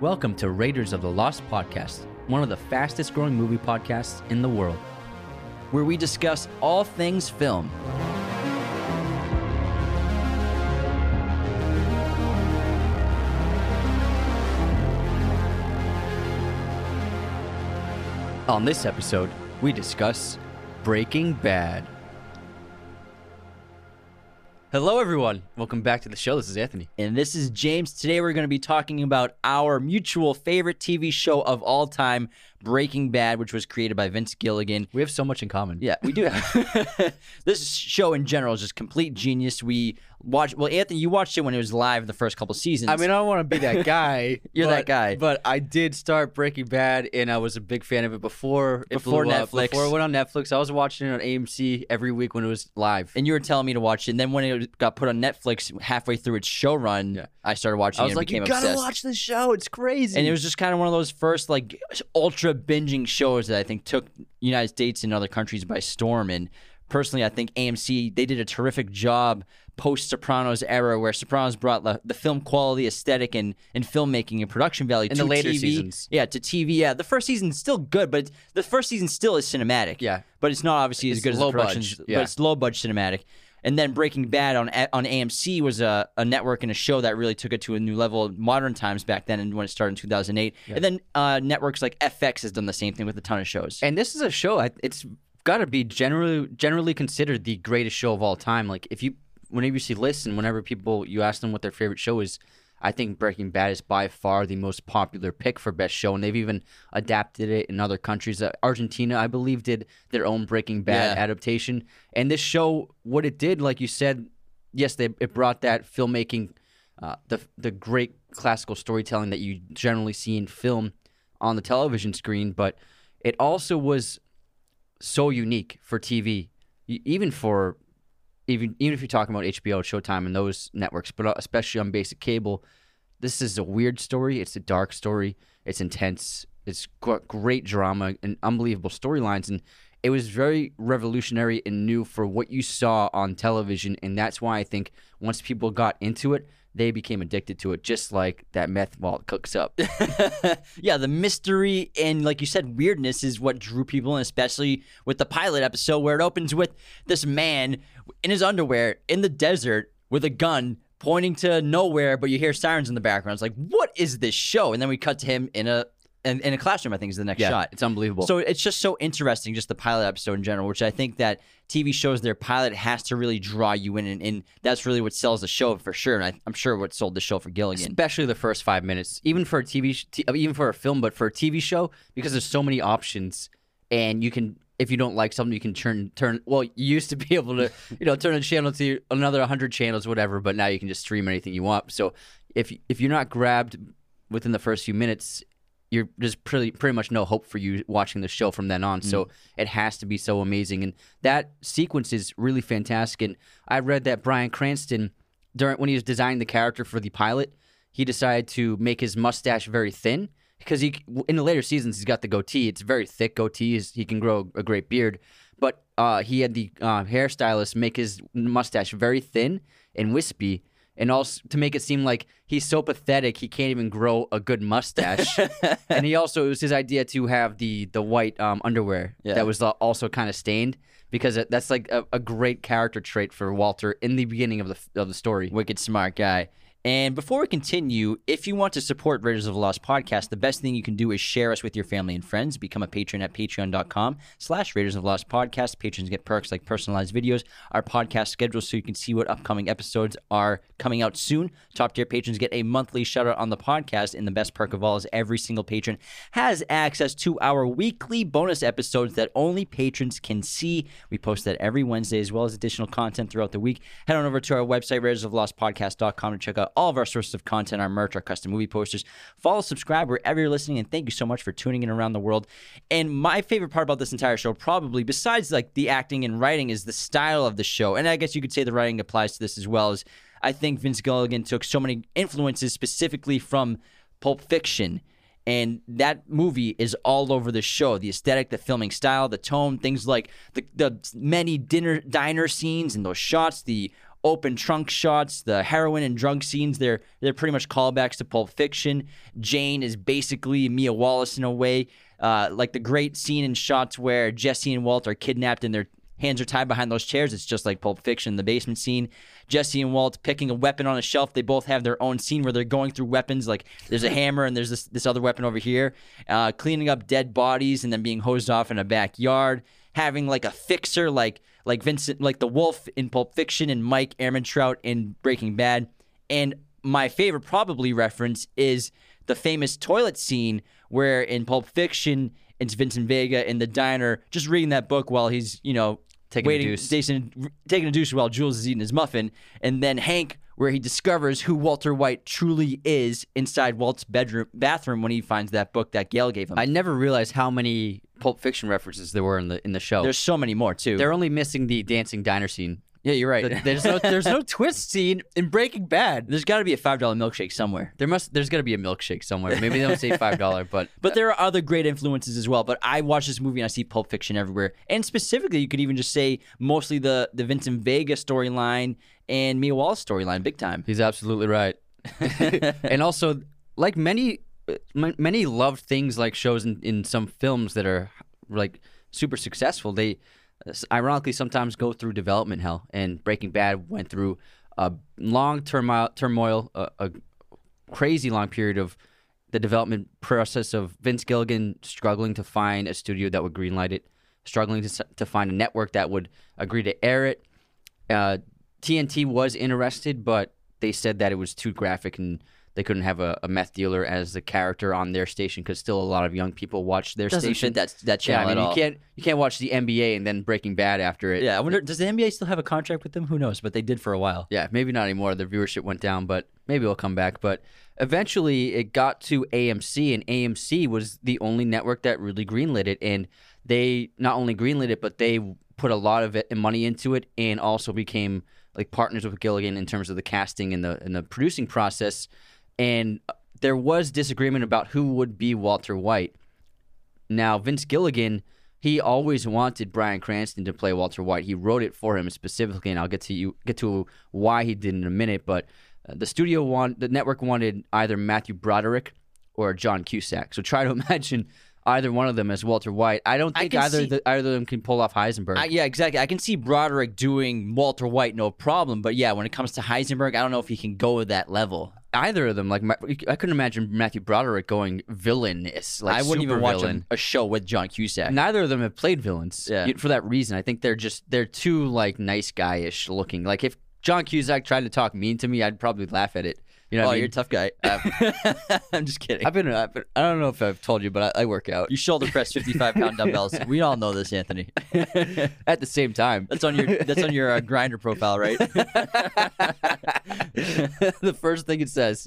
Welcome to Raiders of the Lost Podcast, one of the fastest growing movie podcasts in the world. where we discuss all things film. On this episode, we discuss Breaking Bad. Hello, everyone. Welcome back to the show. This is Anthony. And this is James. Today we're going to be talking about our mutual favorite TV show of all time, Breaking Bad, which was created by Vince Gilligan. We have so much in common. Yeah, we do have. this show in general is just complete genius. We watched, well, Anthony, you watched it when it was live the first couple seasons. I mean, I don't want to be that guy. You're but- that guy. But I did start Breaking Bad, and I was a big fan of it before it Before blew up. Netflix. Before it went on Netflix, I was watching it on AMC every week when it was live. and you were telling me to watch it. And then when it got put on Netflix halfway through its show run, Yeah. I started watching I it was and like, you gotta obsessed. watch this show. It's crazy. And it was just kind of one of those first like ultra binging shows that I think took United States and other countries by storm. And personally, I think AMC they did a terrific job post Sopranos era, where Sopranos brought the, the film quality, aesthetic, and and filmmaking and production value In to the later TV. seasons. Yeah, to TV. Yeah, the first season's still good, but the first season still is cinematic. Yeah. but it's not obviously as good as the productions. budge, yeah. But it's low budget cinematic. And then Breaking Bad on on AMC was a, a network and a show that really took it to a new level in modern times back then and when it started in 2008. And then uh, networks like FX has done the same thing with a ton of shows. And this is a show. It's got to be generally generally considered the greatest show of all time. Like if you, whenever you see lists and whenever people you ask them what their favorite show is, I think Breaking Bad is by far the most popular pick for best show, and they've even adapted it in other countries. Uh, Argentina, I believe, did their own Breaking Bad Yeah. adaptation. And this show, what it did, like you said, yes, they, it brought that filmmaking, uh, the the great classical storytelling that you generally see in film on the television screen, but it also was so unique for TV, even for even even if you're talking about HBO, Showtime, and those networks, but uh, especially on basic cable. This is a weird story. It's a dark story. It's intense. It's got great drama and unbelievable storylines, and it was very revolutionary and new for what you saw on television. And that's why I think once people got into it, they became addicted to it, just like that meth while it cooks up. yeah, the mystery and, like you said, weirdness is what drew people in, especially with the pilot episode where it opens with this man in his underwear in the desert with a gun pointing to nowhere, but you hear sirens in the background. It's like, what is this show? And then we cut to him in a in, in a classroom. I think is the next shot. it's unbelievable. So it's just so interesting, just the pilot episode in general, which I think that TV shows their pilot has to really draw you in, and, and that's really what sells the show for sure. And I, I'm sure what sold the show for Gilligan. especially the first five minutes, even for a TV, t- even for a film, but for a TV show, because there's so many options, and you can, if you don't like something, you can turn turn. Well, you used to be able to, you know, turn a channel to another hundred channels, whatever, but now you can just stream anything you want. So if if you're not grabbed within the first few minutes. You're there's pretty pretty much no hope for you watching the show from then on. So it has to be so amazing, and that sequence is really fantastic. And I read that Bryan Cranston during when he was designing the character for the pilot, he decided to make his mustache very thin because he in the later seasons he's got the goatee. It's very thick goatee. He can grow a great beard, but uh, he had the uh, hairstylist make his mustache very thin and wispy. And also to make it seem like he's so pathetic, he can't even grow a good mustache. and he also it was his idea to have the the white um, underwear Yeah. that was uh, also kind of stained because it- that's like a, a great character trait for Walter in the beginning of the of the story. Wicked smart guy. And before we continue, if you want to support Raiders of the Lost podcast, the best thing you can do is share us with your family and friends. Become a patron at patreon.com slash Raiders of the Lost podcast. Patrons get perks like personalized videos, our podcast schedule so you can see what upcoming episodes are coming out soon. Top tier patrons get a monthly shout out on the podcast. And the best perk of all is every single patron has access to our weekly bonus episodes that only patrons can see. We post that every Wednesday as well as additional content throughout the week. Head on over to our website, RaidersOfLostPodcast.com to check out all of our sources of content, our merch, our custom movie posters. Follow, subscribe wherever you're listening, and thank you so much for tuning in around the world. And my favorite part about this entire show, probably besides like the acting and writing, is the style of the show. And I guess you could say the writing applies to this as well. As I think Vince Gilligan took so many influences specifically from Pulp Fiction and that movie is all over the show the aesthetic the filming style the tone things like the, the many dinner diner scenes and those shots the open trunk shots, the heroin and drug scenes. They're they're pretty much callbacks to Pulp Fiction. Jane is basically Mia Wallace in a way. Uh, like the great scene and shots where Jesse and Walt are kidnapped and their hands are tied behind those chairs. It's just like Pulp Fiction, the basement scene. Jesse and Walt picking a weapon on a shelf. They both have their own scene where they're going through weapons. Like there's a hammer and there's this this other weapon over here. Uh, cleaning up dead bodies and then being hosed off in a backyard. Having like a fixer, like like Vincent, like the Wolf in Pulp Fiction and Mike Ehrmantraut in Breaking Bad. And my favorite probably reference is the famous toilet scene where in Pulp Fiction it's Vincent Vega in the diner just reading that book while he's you know Taking a waiting, deuce. Jason taking a deuce while Jules is eating his muffin, and then Hank where he discovers who Walter White truly is inside Walt's bedroom bathroom when he finds that book that Gale gave him. I never realized how many Pulp Fiction references there were in the in the show. There's so many more too. They're only missing the dancing diner scene. Yeah, you're right. There's no there's no twist scene in Breaking Bad. There's got to be a five dollar milkshake somewhere. There must there's got to be a milkshake somewhere. Maybe they don't say five dollar, but But there are other great influences as well. But I watch this movie and I see Pulp Fiction everywhere. And specifically, you could even just say mostly the the Vincent Vega storyline and Mia Wallace storyline, big time. he's absolutely right. and also, like many many loved things like shows in, in some films that are like super successful, they uh, ironically sometimes go through development hell. And Breaking Bad went through a long turmoil, turmoil a, a crazy long period of the development process of Vince Gilligan struggling to find a studio that would greenlight it, struggling to, to find a network that would agree to air it. Uh, TNT was interested, but they said that it was too graphic and they couldn't have a, a meth dealer as a character on their station because still a lot of young people watch their Doesn't station. fit that that yeah, channel I mean at you all. can't you can't watch the NBA and then Breaking Bad after it. Yeah, I wonder does the NBA still have a contract with them? Who knows? But they did for a while. Yeah, maybe not anymore. The viewership went down, but maybe it'll come back. But eventually it got to AMC, and AMC was the only network that really greenlit it. And they not only greenlit it, but they put a lot of it, money into it and also became like partners with Gilligan in terms of the casting and the and the producing process. And there was disagreement about who would be Walter White. Now, Vince Gilligan, he always wanted Bryan Cranston to play Walter White. He wrote it for him specifically, and I'll get to you get to why he did in a minute. But uh, the studio want the network wanted either Matthew Broderick or John Cusack. So try to imagine either one of them as Walter White. I don't I think can either see- the, either of them can pull off Heisenberg. I, yeah, exactly. I can see Broderick doing Walter White, no problem. But yeah, when it comes to Heisenberg, I don't know if he can go to that level. either of them, like Ma- I couldn't imagine Matthew Broderick going villainous. Like I wouldn't even watch villain. a, a show with John Cusack. Neither of them have played villains. Yeah. For that reason, I think they're just they're too like nice guyish looking. Like if John Cusack tried to talk mean to me, I'd probably laugh at it. You know, oh, I you're a tough guy. I'm just kidding. I've been, I've been I don't know if I've told you, but I, I work out You shoulder press 55 pound dumbbells. We all know this, Anthony. at the same time. That's on your that's on your uh, Grindr profile, right? the first thing it says.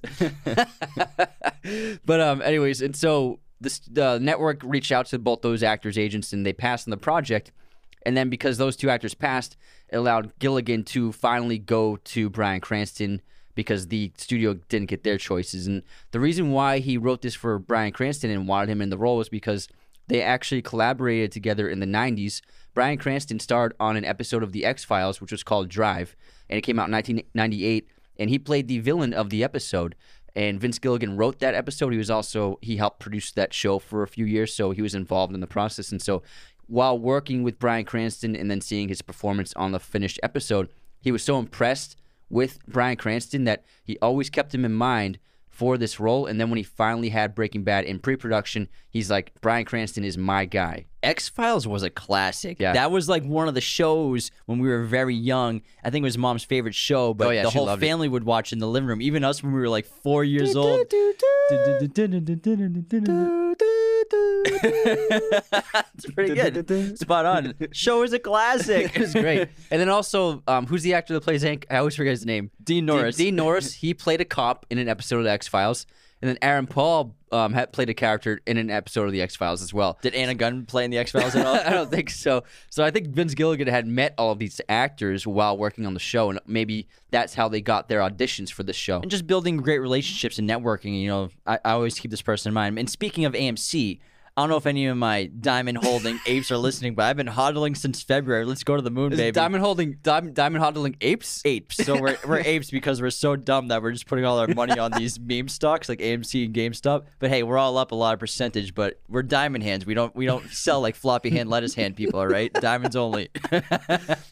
but um, anyways, and so this the network reached out to both those actors' agents, and they passed on the project. And then because those two actors passed, it allowed Gilligan to finally go to Bryan Cranston because the studio didn't get their choices. And the reason why he wrote this for Bryan Cranston and wanted him in the role was because they actually collaborated together in the 90s. Bryan Cranston starred on an episode of The X Files, which was called Drive, and it came out in 1998. And he played the villain of the episode. And Vince Gilligan wrote that episode. He was also he helped produce that show for a few years, so he was involved in the process. And so, while working with Bryan Cranston and then seeing his performance on the finished episode, he was so impressed with Bryan Cranston that he always kept him in mind for this role. And then when he finally had Breaking Bad in pre-production, he's like, Bryan Cranston is my guy. X Files was a classic. Yeah. That was like one of the shows when we were very young. I think it was mom's favorite show, but Oh, yeah, the she whole loved it. family would watch in the living room. Even us when we were like four years old. it's pretty good. Spot on. Show is a classic. it was great. And then also, um, who's the actor that plays Hank? I always forget his name. Dean Norris. Dean, Norris. He played a cop in an episode of the X Files, and then Aaron Paul um, had played a character in an episode of the X Files as well. Did Anna Gunn play in the X Files at all? I don't think so. So I think Vince Gilligan had met all of these actors while working on the show, and maybe that's how they got their auditions for the show. and just building great relationships and networking. You know, I, I always keep this person in mind. And speaking of AMC, I don't know if any of my diamond holding apes are listening, but I've been hodling since February. Let's go to the moon, Is baby. Diamond holding diamond, diamond hodling apes. apes. So we're, we're apes because we're so dumb that we're just putting all our money on these meme stocks like AMC and GameStop. But hey, we're all up a lot of percentage. But we're diamond hands. We don't we don't sell like floppy hand lettuce hand people. All right, diamonds only.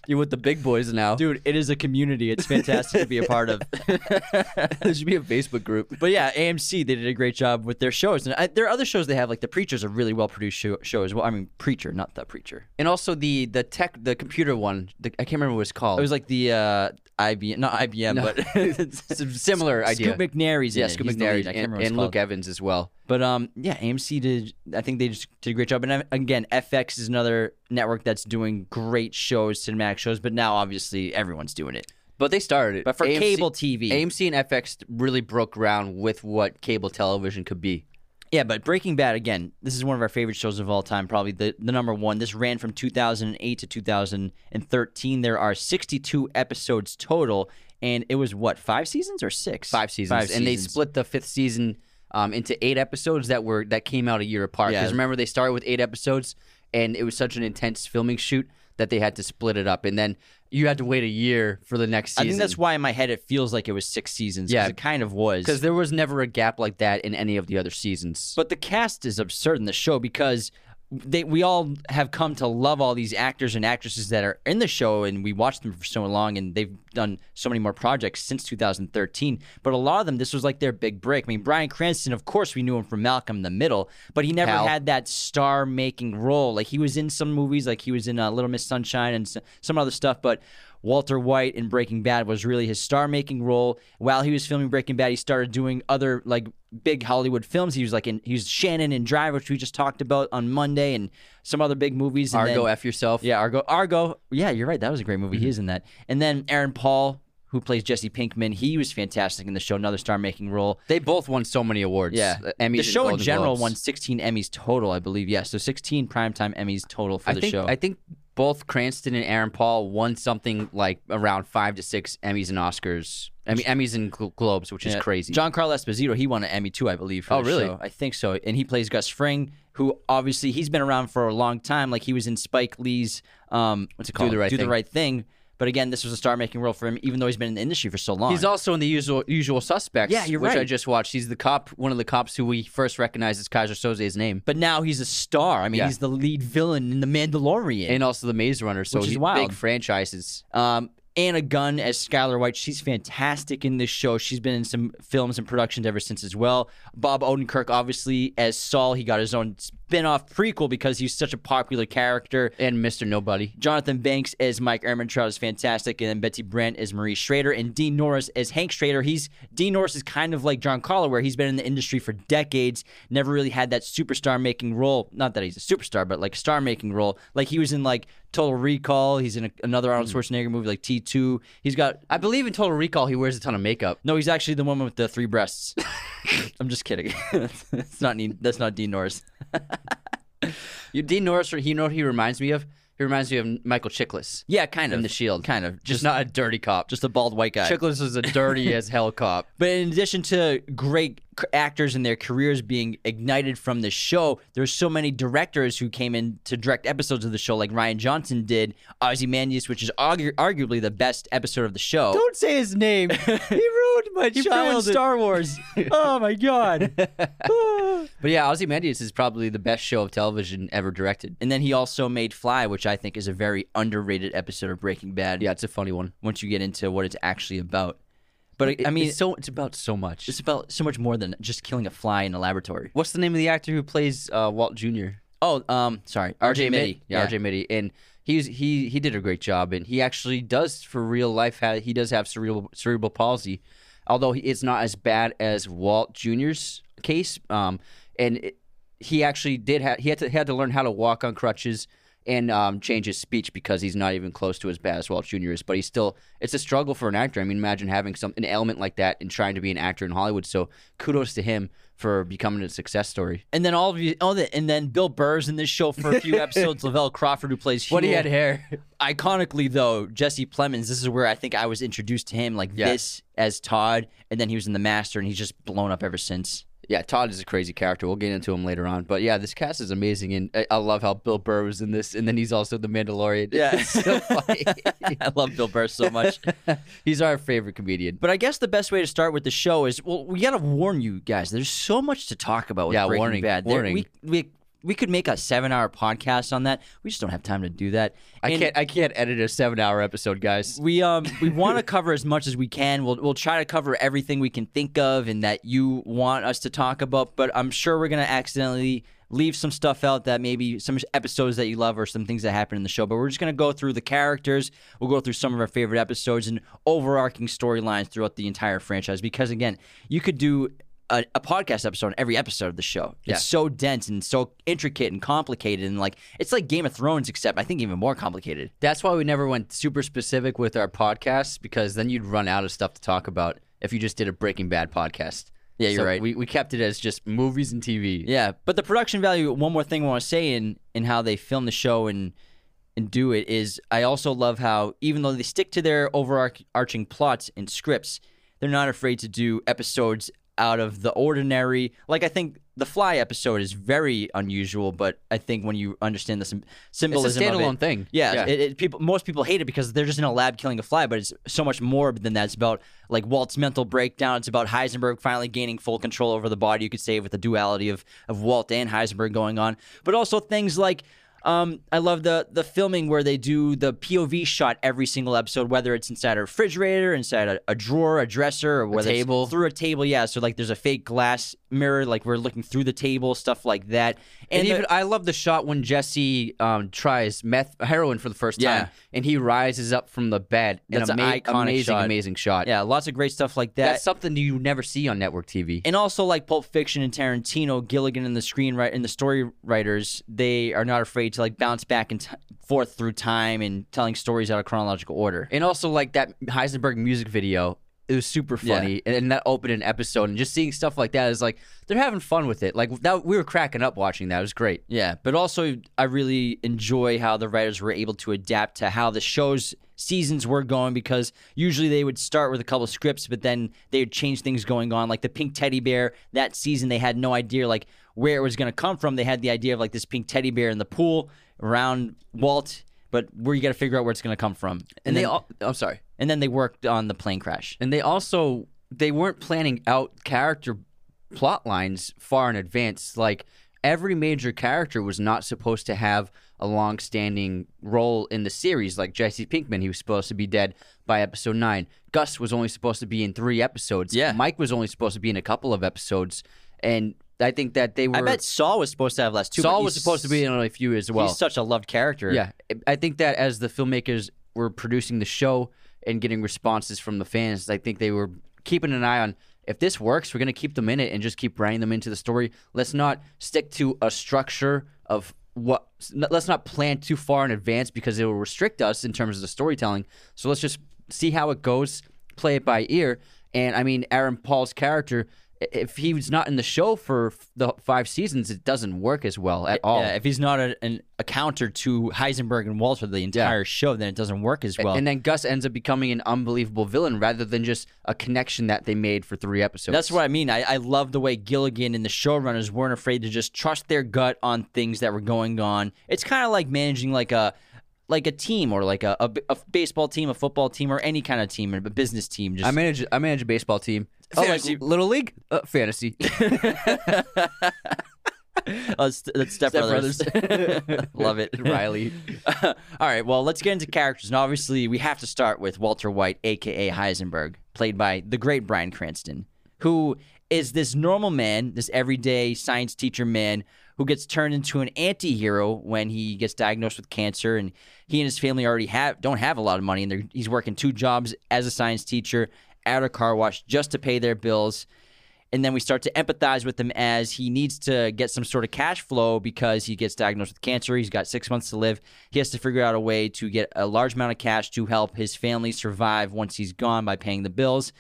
You're with the big boys now. Dude, it is a community. It's fantastic to be a part of. there should be a Facebook group. But yeah, AMC they did a great job with their shows, and I, there are other shows they have like The Preacher's a really well produced show, show as well. I mean, Preacher, not the Preacher. And also the the tech the computer one. The, I can't remember what it's called. It was like the uh, IBM, not IBM, No. but It's a similar idea. Scoot McNairy's in yeah, it. Scoot He's the lead. I can't and, remember what it's and called. Luke Evans as well. But um, yeah, AMC did. I think they just did a great job. And uh, again, FX is another network that's doing great shows, cinematic shows. But now, obviously, everyone's doing it. But they started it. But for AMC cable TV, AMC and FX really broke ground with what cable television could be. Yeah. But Breaking Bad, again, this is one of our favorite shows of all time. Probably the the number one. This ran from 2008 to 2013. There are 62 episodes total, and it was what five seasons or six? Five seasons, and they split the fifth season um, into eight episodes that were that came out a year apart. Yeah. Because remember, they started with eight episodes, and it was such an intense filming shoot that they had to split it up, and then you had to wait a year for the next season. I think that's why in my head it feels like it was six seasons. Yeah. it kind of was. because there was never a gap like that in any of the other seasons. But the cast is absurd in the show because they we all have come to love all these actors and actresses that are in the show and we watched them for so long and they've done so many more projects since 2013 but a lot of them this was like their big break. I mean bryan cranston of course we knew him from malcolm in the middle but he never Hal. had that star making role. Like he was in some movies like he was in uh, little miss sunshine and some other stuff but Walter White in Breaking Bad was really his star-making role. While he was filming Breaking Bad, he started doing other like big Hollywood films. He was like in he was Shannon in Drive, which we just talked about on Monday, and some other big movies. And Argo then- F yourself. yeah, Argo, Argo. Yeah, you're right. That was a great movie. He mm-hmm. is in that. And then Aaron Paul, who plays Jesse Pinkman, he was fantastic in the show. Another star-making role. They both won so many awards. Yeah, Emmys the show in general Globes. won 16 Emmys total, I believe. Yeah, so 16 primetime Emmys total for I the think show. I think both Cranston and Aaron Paul won something like around five to six Emmys and Oscars. I mean Emmys and Glo- Globes, which is Yeah. crazy. Giancarlo Esposito, he won an Emmy too, I believe. For Oh, the really? show. I think so. And he plays Gus Fring, who obviously he's been around for a long time. Like he was in Spike Lee's um, what's it called? the Right Do Thing. the right thing. But again, this was a star-making role for him, even though he's been in the industry for so long. He's also in the usual usual suspects. Yeah, you're which I just watched. He's the cop, one of the cops who we first recognized as Keyser Söze's name, but now he's a star. I mean, Yeah. he's the lead villain in The Mandalorian. and also the Maze Runner. So Which is he- wild. big franchises. Um, Anna Gunn as Skyler White. She's fantastic in this show. She's been in some films and productions ever since as well. Bob Odenkirk, obviously, as Saul. He got his own spin off prequel because he's such a popular character. And Mr. Nobody. Jonathan Banks as Mike Ehrmantraut is fantastic, and then Betsy Brandt as Marie Schrader, and Dean Norris as Hank Schrader. He's Dean Norris is kind of like Giancarlo, where he's been in the industry for decades, never really had that superstar making role. Not that he's a superstar, but like star making role. Like he was in like Total Recall. He's in a, another Arnold hmm. Schwarzenegger movie like T two. He's got I believe in Total Recall he wears a ton of makeup. no. He's actually the one with the three breasts. I'm just kidding. that's not Dean- that's not Dean Norris. You, Dean Norris, you know what he reminds me of? He reminds me of Michael Chiklis Yeah, kind of in The Shield. Kind of Just, not a dirty cop. just a bald white guy. Chiklis is a dirty as hell cop. But in addition to great actors and their careers being ignited from the show, there's so many directors who came in to direct episodes of the show, like Rian Johnson did Ozymandias, which is argu- arguably the best episode of the show. Don't say his name. he ruined my he ruined childhood. Star Wars. oh my god! Ah. But yeah, Ozymandias is probably the best show of television ever directed. and then he also made Fly, which I think is a very underrated episode of Breaking Bad. Yeah, it's a funny one. once you get into what it's actually about. But I mean, it's so it's about so much. it's about so much more than just killing a fly in a laboratory. What's the name of the actor who plays uh, Walt Jr.? Oh, um, sorry, RJ Mitte. Yeah, RJ Mitte, and he's he he did a great job, and he actually does for real life. Ha- he does have cerebral cerebral palsy, although he, it's not as bad as Walt Jr.'s case. Um, and it, he actually did have he had to he had to learn how to walk on crutches and um, change his speech because he's not even close to as bad as Walt Jr. is. But he's still it's a struggle for an actor. I mean, imagine having some an ailment like that and trying to be an actor in Hollywood. So kudos to him for becoming a success story. And then all of you, oh, the, and then Bill Burr's in this show for a few episodes. Lavell Crawford, who plays Huell. But he had hair. Iconically, though, Jesse Plemons. This is where I think I was introduced to him, like Yeah. this as Todd, and then he was in The Master, and he's just blown up ever since. Yeah, Todd is a crazy character. We'll get into him later on. But yeah, this cast is amazing, and I, I love how Bill Burr was in this, and then he's also the Mandalorian. Yeah. it's so funny. I love Bill Burr so much. he's our favorite comedian. But I guess the best way to start with the show is well, we gotta warn you guys. There's so much to talk about with Yeah, Breaking warning, Bad. There- warning. we we we could make a seven hour podcast on that. We just don't have time to do that. I And can't. I can't edit a seven-hour episode, guys. We um we want to cover as much as we can. We'll we'll try to cover everything we can think of and that you want us to talk about. But I'm sure we're gonna accidentally leave some stuff out that maybe some episodes that you love or some things that happen in the show. But we're just gonna go through the characters. We'll go through some of our favorite episodes and overarching storylines throughout the entire franchise. Because again, you could do. A, a podcast episode on every episode of the show. Yeah. It's so dense and so intricate and complicated and like it's like Game of Thrones, except I think even more complicated. That's why we never went super specific with our podcasts because then you'd run out of stuff to talk about if you just did a Breaking Bad podcast. Yeah, you're So right. We, we kept it as just movies and TV. Yeah, but the production value. One more thing I want to say in in how they film the show and and do it is I also love how even though they stick to their overarching plots and scripts, they're not afraid to do episodes out of the ordinary. Like I think the Fly episode is very unusual, but I think when you understand the sym- It's symbolism a of standalone it, thing. yeah, It, it, people most people hate it because they're just in a lab killing a fly, but it's so much more than that. It's about like Walt's mental breakdown. It's about Heisenberg finally gaining full control over the body. You could say with the duality of of Walt and Heisenberg going on, but also things like. Um, I love the the filming where they do the POV shot every single episode, whether it's inside a refrigerator, inside a, a drawer, a dresser, or whether it's table. through a table. Yeah, so like there's a fake glass mirror, like we're looking through the table, stuff like that. And, the- even I love the shot when Jesse um, tries meth heroin for the first time, Yeah. and he rises up from the bed. That's an an ama- iconic amazing, shot. amazing shot. yeah, lots of great stuff like that. that's something you never see on network TV. and also like Pulp Fiction and Tarantino, Gilligan and the screenwriter and the story writers, they are not afraid to like bounce back and t- forth through time and telling stories out of chronological order. And also like that Heisenberg music video. It was super funny, and, and that opened an episode, and just seeing stuff like that is like they're having fun with it. Like that, we were cracking up watching that. It was great. Yeah, but also I really enjoy how the writers were able to adapt to how the show's seasons were going because usually they would start with a couple of scripts, but then they would change things going on. Like the pink teddy bear that season, they had no idea like where it was going to come from. They had the idea of like this pink teddy bear in the pool around Walt, but where you got to figure out where it's going to come from. And, they then, all, I'm sorry. and then they worked on the plane crash. And they also they weren't planning out character plot lines far in advance. Like every major character was not supposed to have a long-standing role in the series. Like Jesse Pinkman, he was supposed to be dead by episode nine. Gus was only supposed to be in three episodes. Yeah. Mike was only supposed to be in a couple of episodes. And I think that they were. I bet Saul was supposed to have less too. Saul was supposed to be in a few as well. He's such a loved character. Yeah, I think that as the filmmakers were producing the show and getting responses from the fans, I think they were keeping an eye on if this works, we're going to keep them in it and just keep writing them into the story. Let's not stick to a structure of what. Let's not plan too far in advance because it will restrict us in terms of the storytelling. So let's just see how it goes, play it by ear. And I mean, Aaron Paul's character. If he was not in the show for the five seasons, it doesn't work as well at all. Yeah, if he's not a, an, a counter to Heisenberg and Walter the entire show, then it doesn't work as well. and then Gus ends up becoming an unbelievable villain rather than just a connection that they made for three episodes. That's what I mean. I, I love the way Gilligan and the showrunners weren't afraid to just trust their gut on things that were going on. It's kind of like managing like a like a team or like a, a, a baseball team, a football team, or any kind of team, a business team. Just I manage. I manage a baseball team. Oh, like Fantasy. little league, uh, fantasy. uh, st- that's Step, Step Brothers. love it, Riley. All right, well, let's get into characters. And obviously, we have to start with Walter White, aka Heisenberg, played by the great Bryan Cranston, who is this normal man, this everyday science teacher man who gets turned into an anti-hero when he gets diagnosed with cancer and he and his family already have don't have a lot of money and he's working two jobs as a science teacher at a car wash just to pay their bills and then we start to empathize with him as he needs to get some sort of cash flow because he gets diagnosed with cancer. He's got six months to live. He has to figure out a way to get a large amount of cash to help his family survive once he's gone by paying the bills.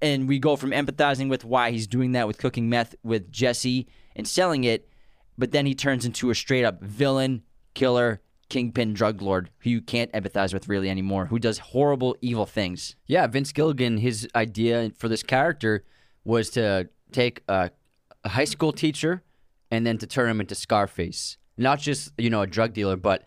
And we go from empathizing with why he's doing that with cooking meth with Jesse and selling it, but then he turns into a straight up villain, killer, kingpin drug lord who you can't empathize with really anymore, who does horrible, evil things. Yeah, Vince Gilligan. His idea for this character was to take a a high school teacher and then to turn him into Scarface. Not just, you know, a drug dealer, but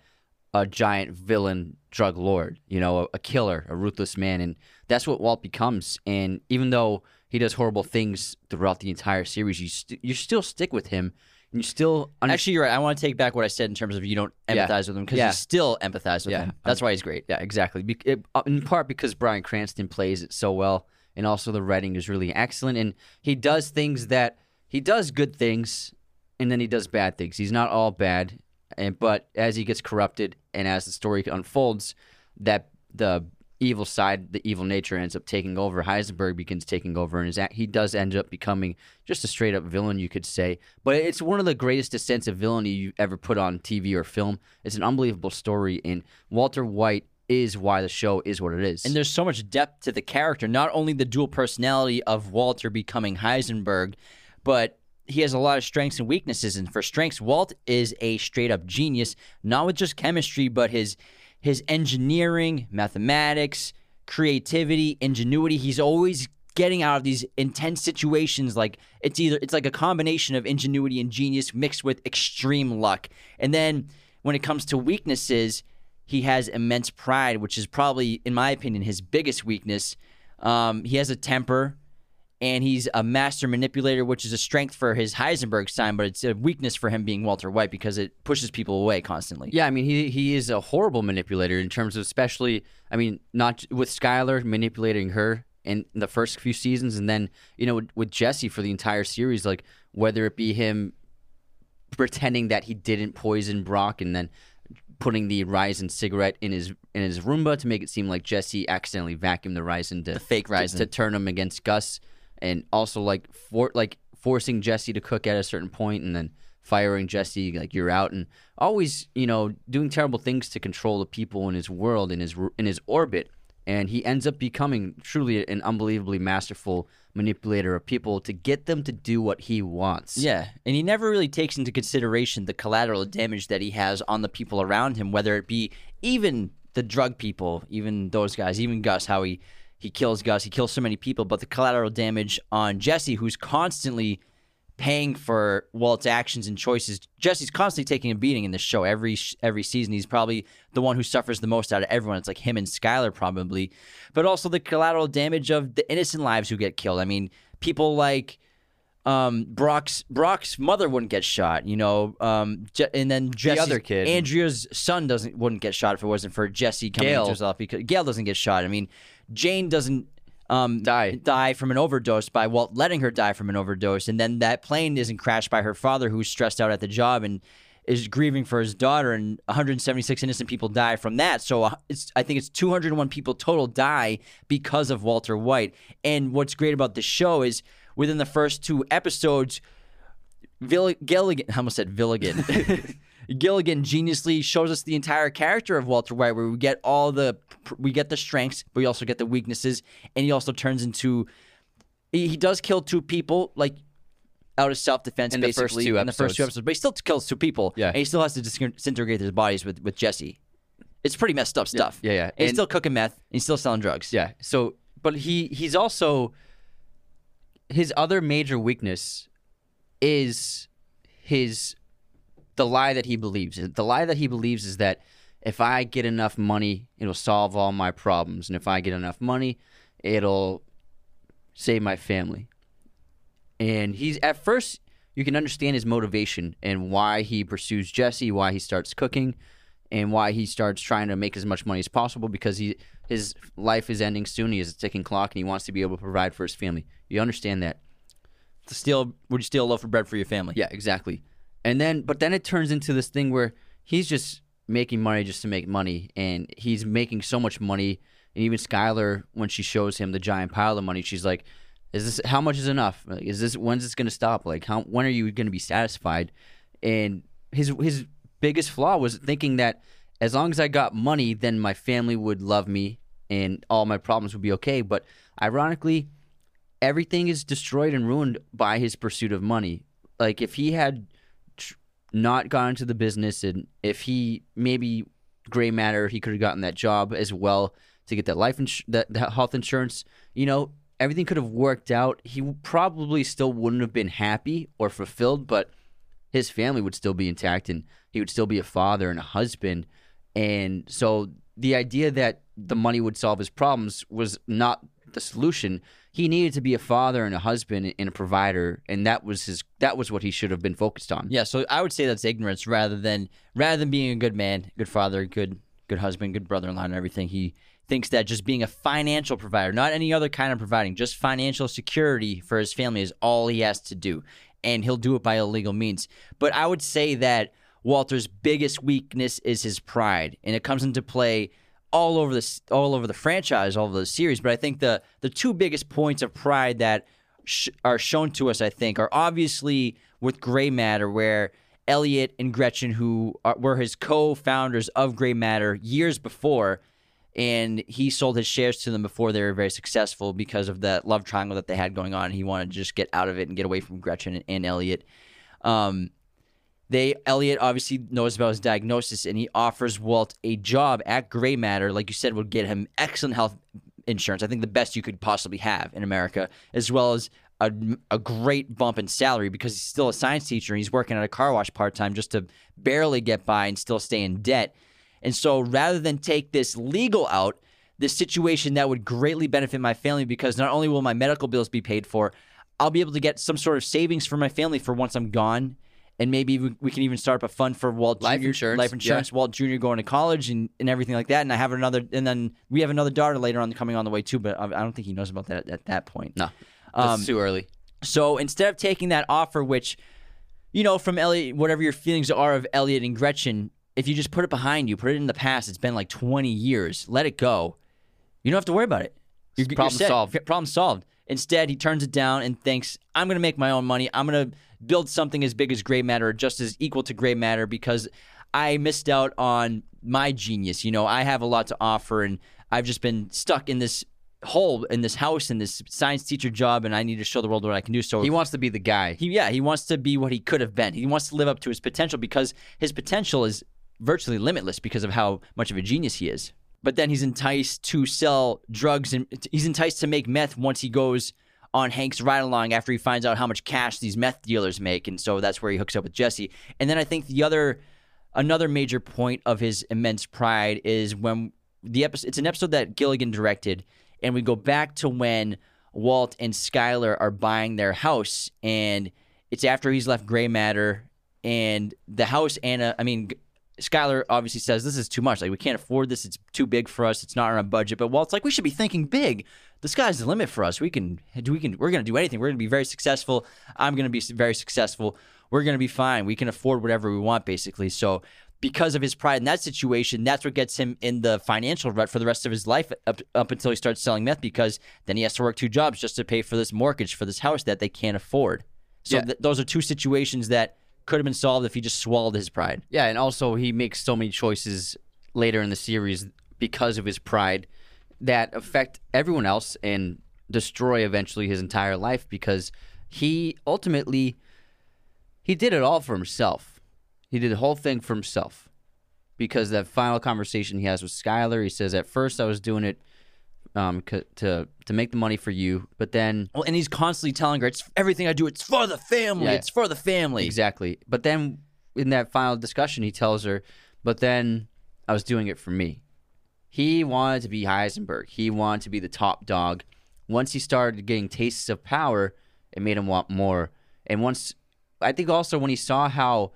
a giant villain drug lord, you know, a, a killer, a ruthless man. And that's what Walt becomes. And even though he does horrible things throughout the entire series, you, st- you still stick with him. You still under- Actually, you're right. I want to take back what I said in terms of you don't Yeah. empathize with him because Yeah. you still empathize with Yeah. him. That's why he's great. Yeah, exactly. Be- it- uh, in part because Bryan Cranston plays it so well, and also the writing is really excellent. And he does things that he does good things, and then he does bad things. He's not all bad, and but as he gets corrupted and as the story unfolds, that the evil side, the evil nature, ends up taking over. Heisenberg begins taking over, and he does end up becoming just a straight up villain, you could say. But it's one of the greatest descents of villainy you ever put on TV or film. It's an unbelievable story, and Walter White is why the show is what it is. And there's so much depth to the character. Not only the dual personality of Walter becoming Heisenberg, but he has a lot of strengths and weaknesses. And for strengths, Walt is a straight up genius, not with just chemistry, but his his engineering, mathematics, creativity, ingenuity. He's always getting out of these intense situations like it's either it's like a combination of ingenuity and genius mixed with extreme luck. And then when it comes to weaknesses, he has immense pride, which is probably, in my opinion, his biggest weakness. Um, he has a temper, and he's a master manipulator, which is a strength for his Heisenberg sign, but it's a weakness for him being Walter White because it pushes people away constantly. Yeah, I mean he he is a horrible manipulator in terms of especially I mean not with Skyler manipulating her in the first few seasons and then you know with, with Jesse for the entire series like whether it be him pretending that he didn't poison Brock and then putting the ricin cigarette in his in his Roomba to make it seem like Jesse accidentally vacuumed the ricin to The fake to- to, turn him against Gus and also like for like forcing Jesse to cook at a certain point and then firing Jesse like you're out and always you know doing terrible things to control the people in his world in his in his orbit and he ends up becoming truly an unbelievably masterful manipulator of people to get them to do what he wants. Yeah, and he never really takes into consideration the collateral damage that he has on the people around him, whether it be even the drug people, even those guys, even Gus, how he he kills Gus, he kills so many people, but the collateral damage on Jesse, who's constantly paying for Walt's actions and choices. Jesse's constantly taking a beating in this show every every season. He's probably the one who suffers the most out of everyone. It's like him and Skyler probably, but also the collateral damage of the innocent lives who get killed. I mean, people like um, Brock's Brock's mother wouldn't get shot, you know, um, Je- and then Jesse's, other kid. Andrea's son doesn't wouldn't get shot if it wasn't for Jesse coming Gale. into himself because Gale doesn't get shot. I mean, Jane doesn't um, Die. die from an overdose by Walt letting her die from an overdose, and then that plane isn't crashed by her father who's stressed out at the job and is grieving for his daughter, and 176 innocent people die from that. So uh, it's I think it's 201 people total die because of Walter White. And what's great about the show is within the first two episodes, Vill- Gilligan, I almost said Villigan. Gilligan geniusly shows us the entire character of Walter White, where we get all the we get the strengths, but we also get the weaknesses, and he also turns into he, he does kill two people like out of self defense In the basically first two in the first two episodes. but he still kills two people. Yeah. and he still has to disintegrate their bodies with with Jesse. It's pretty messed up stuff. yeah, yeah. And he's still cooking meth. And he's still selling drugs. Yeah. So, but he he's also his other major weakness is his the lie that he believes. The lie that he believes is that if I get enough money, it'll solve all my problems, and if I get enough money, it'll save my family. And he's at first you can understand his motivation and why he pursues Jesse, why he starts cooking, and why he starts trying to make as much money as possible because he his life is ending soon. He has a ticking clock and he wants to be able to provide for his family. You understand that? To steal, would you steal a loaf of bread for your family? Yeah, exactly. And then, but then it turns into this thing where he's just making money just to make money, and he's making so much money. And even Skyler, when she shows him the giant pile of money, she's like, "Is this how much is enough? Like, is this when's this going to stop? Like, how when are you going to be satisfied?" And his his biggest flaw was thinking that as long as I got money, then my family would love me and all my problems would be okay. But ironically, everything is destroyed and ruined by his pursuit of money. Like if he had not gone into the business and if he maybe gray matter, he could have gotten that job as well to get that life ins- that, that health insurance. You know, everything could have worked out. He probably still wouldn't have been happy or fulfilled, but his family would still be intact and he would still be a father and a husband. And so the idea that the money would solve his problems was not the solution. He needed to be a father and a husband and a provider, and that was his that was what he should have been focused on. Yeah, so I would say that's ignorance rather than rather than being a good man, good father, good good husband, good brother-in-law, and everything. He thinks that just being a financial provider, not any other kind of providing, just financial security for his family is all he has to do, and he'll do it by illegal means. But I would say that Walter's biggest weakness is his pride, and it comes into play all over the all over the franchise, all over the series. But I think the the two biggest points of pride that sh- are shown to us, I think, are obviously with Gray Matter, where Elliot and Gretchen, who are, were his co-founders of Gray Matter years before, and he sold his shares to them before they were very successful because of that love triangle that they had going on. He wanted to just get out of it and get away from Gretchen and, and Elliot. Um, they Elliot obviously knows about his diagnosis and he offers Walt a job at Gray Matter, like you said, would get him excellent health insurance. I think the best you could possibly have in America, as well as a, a great bump in salary because he's still a science teacher and he's working at a car wash part time just to barely get by and still stay in debt. And so rather than take this legal out, this situation that would greatly benefit my family because not only will my medical bills be paid for, I'll be able to get some sort of savings for my family for once I'm gone and maybe we can even start up a fund for Walt life Jr. insurance, life insurance, yeah. Walt Jr. going to college and, and everything like that. And I have another, and then we have another daughter later on coming on the way too. But I don't think he knows about that at, at that point. No, um, too early. So instead of taking that offer, which you know from Elliot, whatever your feelings are of Elliot and Gretchen, if you just put it behind you, put it in the past. It's been like twenty years. Let it go. You don't have to worry about it. You're, problem you're solved. Problem solved. Instead, he turns it down and thinks, "I'm going to make my own money. I'm going to." Build something as big as gray matter or just as equal to gray matter because I missed out on my genius. You know, I have a lot to offer and I've just been stuck in this hole in this house in this science teacher job and I need to show the world what I can do. So he wants to be the guy. He yeah, he wants to be what he could have been. He wants to live up to his potential because his potential is virtually limitless because of how much of a genius he is. But then he's enticed to sell drugs and he's enticed to make meth once he goes on Hank's ride along after he finds out how much cash these meth dealers make, and so that's where he hooks up with Jesse. And then I think the other, another major point of his immense pride is when the episode. It's an episode that Gilligan directed, and we go back to when Walt and Skyler are buying their house, and it's after he's left Gray Matter, and the house. Anna, uh, I mean. Skyler obviously says this is too much. Like we can't afford this. It's too big for us. It's not on our budget. But Walt's like, we should be thinking big the sky's the limit for us. We can, we can, we're going to do anything. We're going to be very successful. I'm going to be very successful. We're going to be fine. We can afford whatever we want, basically. So, because of his pride in that situation, that's what gets him in the financial rut for the rest of his life up, up until he starts selling meth because then he has to work two jobs just to pay for this mortgage for this house that they can't afford. So, yeah. th- those are two situations that could have been solved if he just swallowed his pride. Yeah, and also he makes so many choices later in the series because of his pride that affect everyone else and destroy eventually his entire life because he ultimately he did it all for himself. He did the whole thing for himself. Because that final conversation he has with Skyler, he says, "At first, I was doing it um, to to make the money for you, but then well, and he's constantly telling her, "It's everything I do. It's for the family. Yeah, it's for the family." Exactly. But then in that final discussion, he tells her, "But then I was doing it for me." He wanted to be Heisenberg. He wanted to be the top dog. Once he started getting tastes of power, it made him want more. And once, I think also when he saw how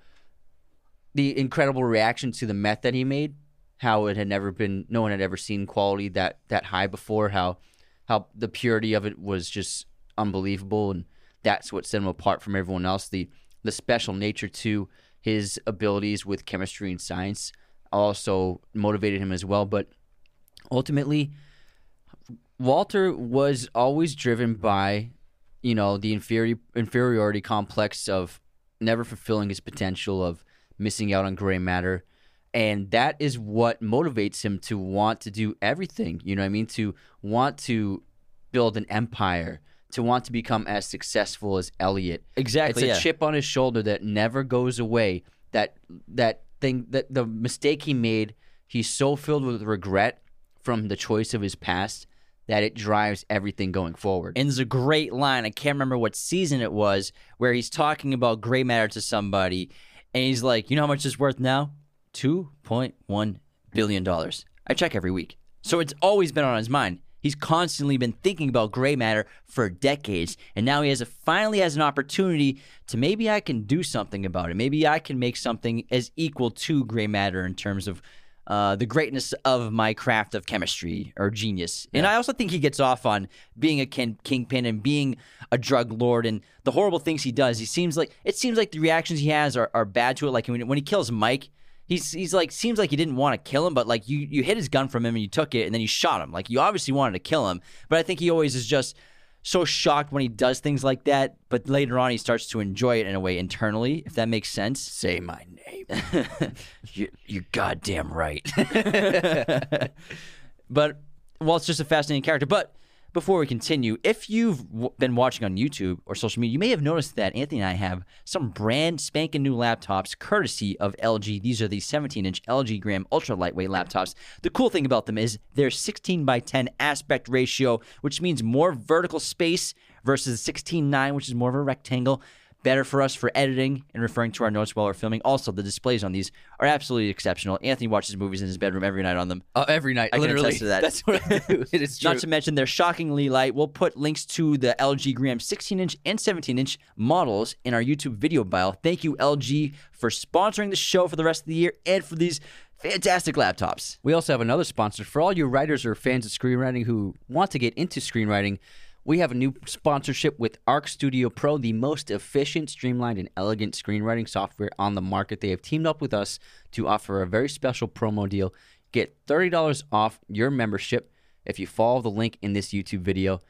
the incredible reaction to the meth that he made, how it had never been, no one had ever seen quality that that high before. How how the purity of it was just unbelievable, and that's what set him apart from everyone else. The the special nature to his abilities with chemistry and science also motivated him as well. But ultimately, Walter was always driven by, you know, the inferior inferiority complex of never fulfilling his potential, of missing out on gray matter. And that is what motivates him to want to do everything. You know what I mean? To want to build an empire, to want to become as successful as Elliot. Exactly. It's a yeah. chip on his shoulder that never goes away. That that thing that the mistake he made, he's so filled with regret from the choice of his past that it drives everything going forward. And there's a great line. I can't remember what season it was where he's talking about gray matter to somebody, and he's like, "You know how much it's worth now? Two point one billion dollars. I check every week, so it's always been on his mind. He's constantly been thinking about gray matter for decades, and now he has a finally has an opportunity to maybe I can do something about it. Maybe I can make something as equal to gray matter in terms of uh, the greatness of my craft of chemistry or genius. And I also think he gets off on being a kin- kingpin and being a drug lord and the horrible things he does. He seems like it seems like the reactions he has are, are bad to it. Like when, when he kills Mike, he's he's like seems like he didn't want to kill him, but like you you hit his gun from him and you took it and then you shot him. Like you obviously wanted to kill him, but I think he always is just so shocked when he does things like that. But later on, he starts to enjoy it in a way internally, if that makes sense. Say my name. you, you're goddamn right. but well, it's just a fascinating character. But before we continue, if you've w- been watching on YouTube or social media, you may have noticed that Anthony and I have some brand spanking new laptops courtesy of LG. These are the 17 inch LG Gram ultra lightweight laptops. The cool thing about them is their 16 by 10 aspect ratio, which means more vertical space versus 16:9, which is more of a rectangle. Better for us for editing and referring to our notes while we're filming. Also, the displays on these are absolutely exceptional. Anthony watches movies in his bedroom every night on them. Uh, every night, I can literally. attest to that. That's what I do. It is true. Not to mention they're shockingly light. We'll put links to the LG Gram 16 inch and 17 inch models in our YouTube video bio. Thank you, LG, for sponsoring the show for the rest of the year and for these fantastic laptops. We also have another sponsor for all you writers or fans of screenwriting who want to get into screenwriting. We have a new sponsorship with Arc Studio Pro, the most efficient, streamlined, and elegant screenwriting software on the market. They have teamed up with us to offer a very special promo deal. Get $30 off your membership if you follow the link in this YouTube video.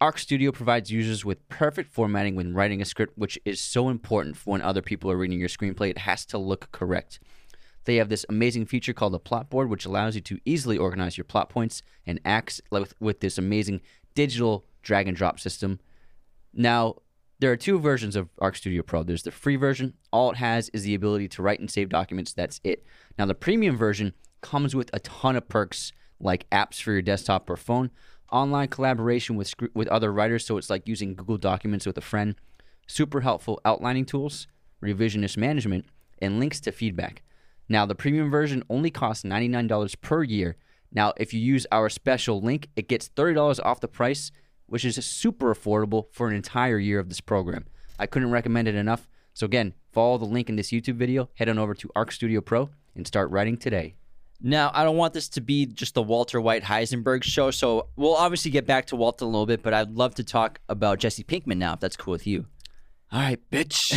Arc Studio provides users with perfect formatting when writing a script, which is so important when other people are reading your screenplay. It has to look correct. They have this amazing feature called a plot board, which allows you to easily organize your plot points and acts with, with this amazing digital drag and drop system. Now, there are two versions of Arc Studio Pro. There's the free version. All it has is the ability to write and save documents. That's it. Now, the premium version comes with a ton of perks like apps for your desktop or phone, online collaboration with with other writers, so it's like using Google Documents with a friend, super helpful outlining tools, revisionist management, and links to feedback. Now, the premium version only costs $99 per year. Now, if you use our special link, it gets $30 off the price, which is super affordable for an entire year of this program. I couldn't recommend it enough. So, again, follow the link in this YouTube video, head on over to Arc Studio Pro, and start writing today. Now, I don't want this to be just the Walter White Heisenberg show, so we'll obviously get back to Walter a little bit, but I'd love to talk about Jesse Pinkman now, if that's cool with you. All right, bitch.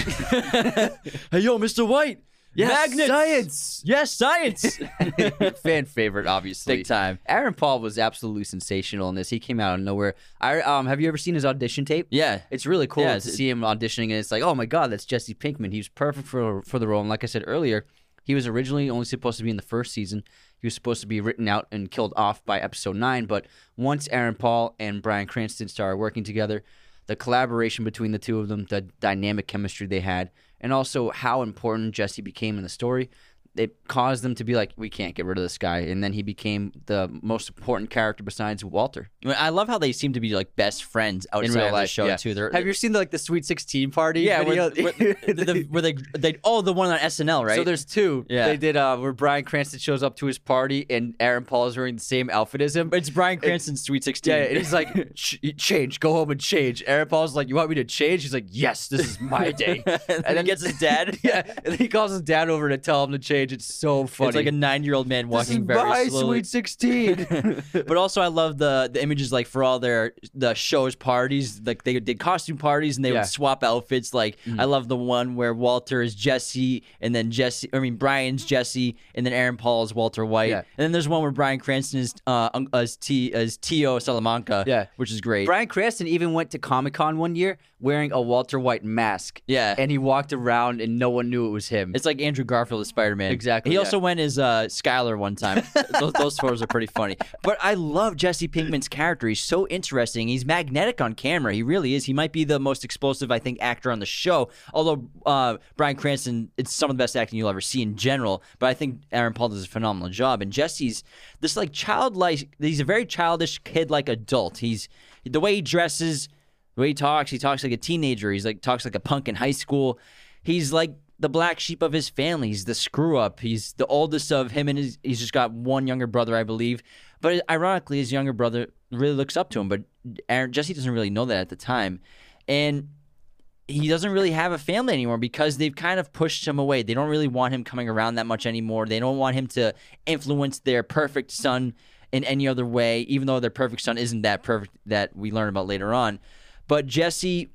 hey, yo, Mr. White. Yes, Magnets. science. Yes, science. Fan favorite, obviously. Big time. Aaron Paul was absolutely sensational in this. He came out of nowhere. I um, have you ever seen his audition tape? Yeah. It's really cool Yeah, to it's- see him auditioning, and it's like, oh my god, that's Jesse Pinkman. He was perfect for for the role. And like I said earlier, he was originally only supposed to be in the first season. He was supposed to be written out and killed off by episode nine. But once Aaron Paul and Bryan Cranston started working together, the collaboration between the two of them, the dynamic chemistry they had, and also how important Jesse became in the story, it caused them to be like, we can't get rid of this guy. And then he became the most important character besides Walter. I, mean, I love how they seem to be like best friends outside in real of the life. show yeah. too. They're, Have you seen the, like the Sweet Sixteen party? yeah, video? where, where, the, the, where they they oh the one on SNL right? So there's two. Yeah. They did uh where Bryan Cranston shows up to his party and Aaron Paul is wearing the same outfit as him. it's Bryan Cranston's Sweet Sixteen. Yeah, and he's like, Ch- change, go home and change. Aaron Paul's like, you want me to change? He's like, yes, this is my day. and then he gets his dad. yeah, and then he calls his dad over to tell him to change. It's so funny. It's like a nine-year-old man walking very my slowly. Sweet Sixteen. but also, I love the the images like for all their the shows parties. Like they did costume parties and they Yeah. Would swap outfits. Like I love the one where Walter is Jesse and then Jesse. I mean Bryan's Jesse and then Aaron Paul is Walter White. Yeah. And then there's one where Bryan Cranston is uh un- as T as Tio Salamanca. Yeah. which is great. Bryan Cranston even went to Comic Con one year wearing a Walter White mask. Yeah. and he walked around and no one knew it was him. It's like Andrew Garfield as Spider Man. exactly. He yeah. also went as uh, Skyler one time. those, those photos are pretty funny. But I love Jesse Pinkman's character. He's so interesting. He's magnetic on camera. He really is. He might be the most explosive, I think, actor on the show. Although uh, Bryan Cranston, it's some of the best acting you'll ever see in general. But I think Aaron Paul does a phenomenal job. And Jesse's this like childlike. He's a very childish kid-like adult. He's the way he dresses, the way he talks. He talks like a teenager. He's like talks like a punk in high school. He's like the black sheep of his family. He's the screw up. He's the oldest of him, and his, he's just got one younger brother, I believe. But ironically, his younger brother really looks up to him. But Aaron, Jesse doesn't really know that at the time, and he doesn't really have a family anymore because they've kind of pushed him away. They don't really want him coming around that much anymore. They don't want him to influence their perfect son in any other way, even though their perfect son isn't that perfect that we learn about later on. But Jesse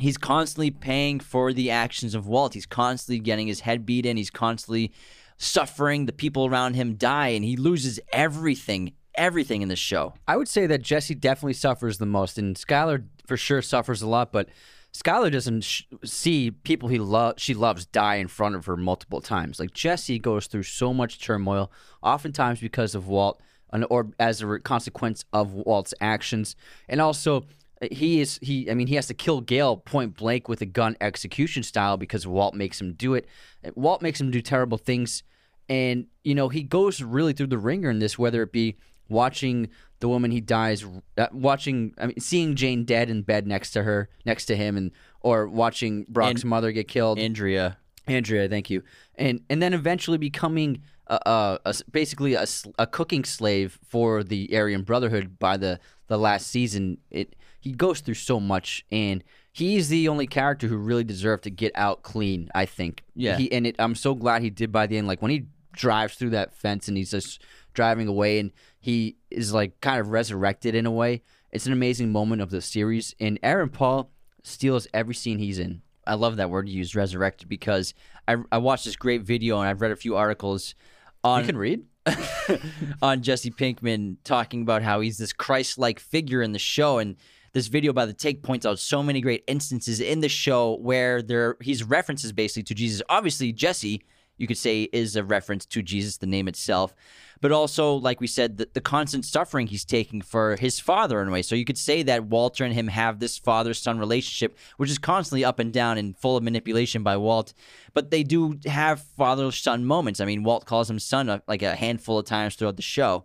he's constantly paying for the actions of Walt. He's constantly getting his head beat in. He's constantly suffering. The people around him die, and he loses everything, everything in this show. I would say that Jesse definitely suffers the most, and Skyler for sure suffers a lot. But Skyler doesn't sh- see people he lo- she loves die in front of her multiple times. Like Jesse goes through so much turmoil, oftentimes because of Walt, and, or as a consequence of Walt's actions, and also he is he I mean he has to kill Gale point blank with a gun execution style because Walt makes him do it. Walt makes him do terrible things and you know he goes really through the ringer in this whether it be watching the woman he dies uh, watching I mean seeing Jane dead in bed next to her next to him and or watching Brock's And- mother get killed Andrea. Andrea, thank you. And and then eventually becoming a, a, a basically a cooking slave for the Aryan Brotherhood by the the last season. It he goes through so much, and he's the only character who really deserved to get out clean. I think. Yeah. He and it, I'm so glad he did by the end. Like when he drives through that fence and he's just driving away, and he is like kind of resurrected in a way. It's an amazing moment of the series, and Aaron Paul steals every scene he's in. I love that word you used, resurrected, because I, I watched this great video and I've read a few articles on You can read. on Jesse Pinkman talking about how he's this Christ-like figure in the show, and this video by the Take points out so many great instances in the show where there he's references basically to Jesus. Obviously, Jesse, you could say, is a reference to Jesus, the name itself, but also, like we said, the, the constant suffering he's taking for his father in a way. So you could say that Walter and him have this father-son relationship, which is constantly up and down and full of manipulation by Walt. But they do have father-son moments. I mean, Walt calls him son uh, like a handful of times throughout the show.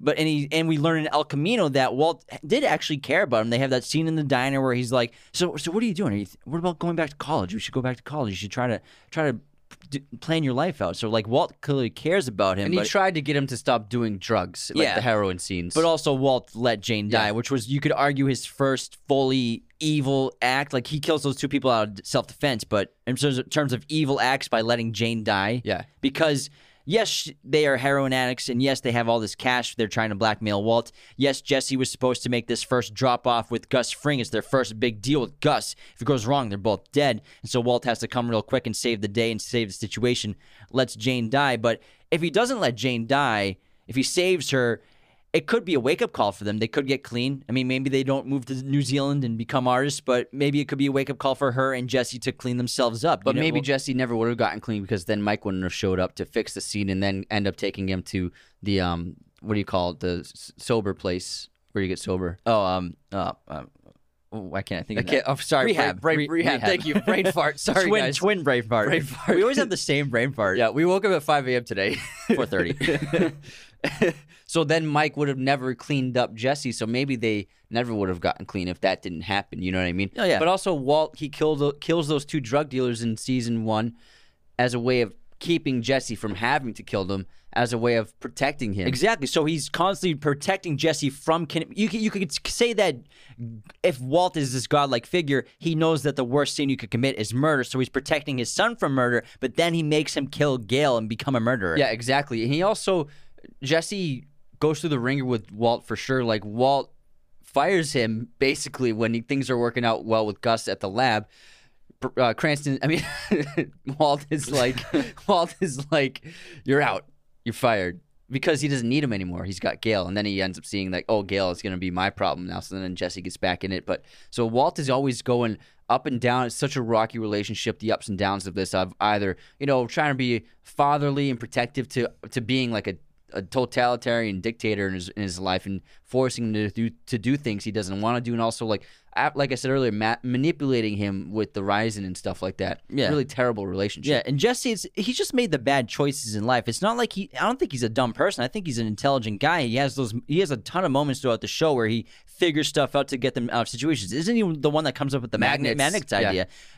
But and he and we learn in El Camino that Walt did actually care about him. They have that scene in the diner where he's like, "So, so what are you doing? Are you th- what about going back to college? We should go back to college. You should try to try to d- plan your life out." So like Walt clearly cares about him, And he but, tried to get him to stop doing drugs, like Yeah. the heroin scenes. but also Walt let Jane die, Yeah. which was you could argue his first fully evil act. Like he kills those two people out of self defense, but in terms of, terms of evil acts by letting Jane die, yeah, because yes, they are heroin addicts, and yes, they have all this cash they're trying to blackmail Walt. Yes, Jesse was supposed to make this first drop off with Gus Fring. It's their first big deal with Gus. If it goes wrong, they're both dead, and so Walt has to come real quick and save the day and save the situation. Lets Jane die, but if he doesn't let Jane die, if he saves her. It could be a wake up call for them. They could get clean. I mean, maybe they don't move to New Zealand and become artists, but maybe it could be a wake up call for her and Jesse to clean themselves up. but You know, maybe well- Jesse never would have gotten clean because then Mike wouldn't have showed up to fix the scene and then end up taking him to the um what do you call it the s- sober place where you get sober. Oh, um, uh, um, oh, why can't I think I can't, oh, sorry, Rehab. brain, Re- brain, rehab. rehab. Thank you, brain fart. Sorry, twin, guys. twin brain fart. Brain fart. We always have the same brain fart. Yeah, we woke up at 5 a.m. today. 4:30. So then Mike would have never cleaned up Jesse. So maybe they never would have gotten clean if that didn't happen. You know what I mean? Oh, yeah. But also Walt he killed kills those two drug dealers in season one as a way of keeping Jesse from having to kill them, as a way of protecting him. Exactly. So he's constantly protecting Jesse from. Can, you could, you could say that if Walt is this godlike figure, he knows that the worst sin you could commit is murder. So he's protecting his son from murder, but then he makes him kill Gale and become a murderer. Yeah, exactly. And he also Jesse goes through the ringer with Walt for sure. Like Walt fires him basically when he, things are working out well with Gus at the lab. Uh, Cranston, I mean, Walt is like, Walt is like, you're out, you're fired. because he doesn't need him anymore. He's got Gale, and then he ends up seeing like, oh, Gale is going to be my problem now. So then Jesse gets back in it. But so Walt is always going up and down. It's such a rocky relationship. The ups and downs of this of either you know trying to be fatherly and protective to to being like a a totalitarian dictator in his in his life and forcing him to do to do things he doesn't want to do, and also like like I said earlier, ma- manipulating him with the ricin and stuff like that. Yeah. really terrible relationship. Yeah, and Jesse, it's, he's just made the bad choices in life. It's not like he. I don't think he's a dumb person. I think he's an intelligent guy. He has those. He has a ton of moments throughout the show where he figures stuff out to get them out of situations. Isn't he the one that comes up with the magnet Magnets, magnets yeah.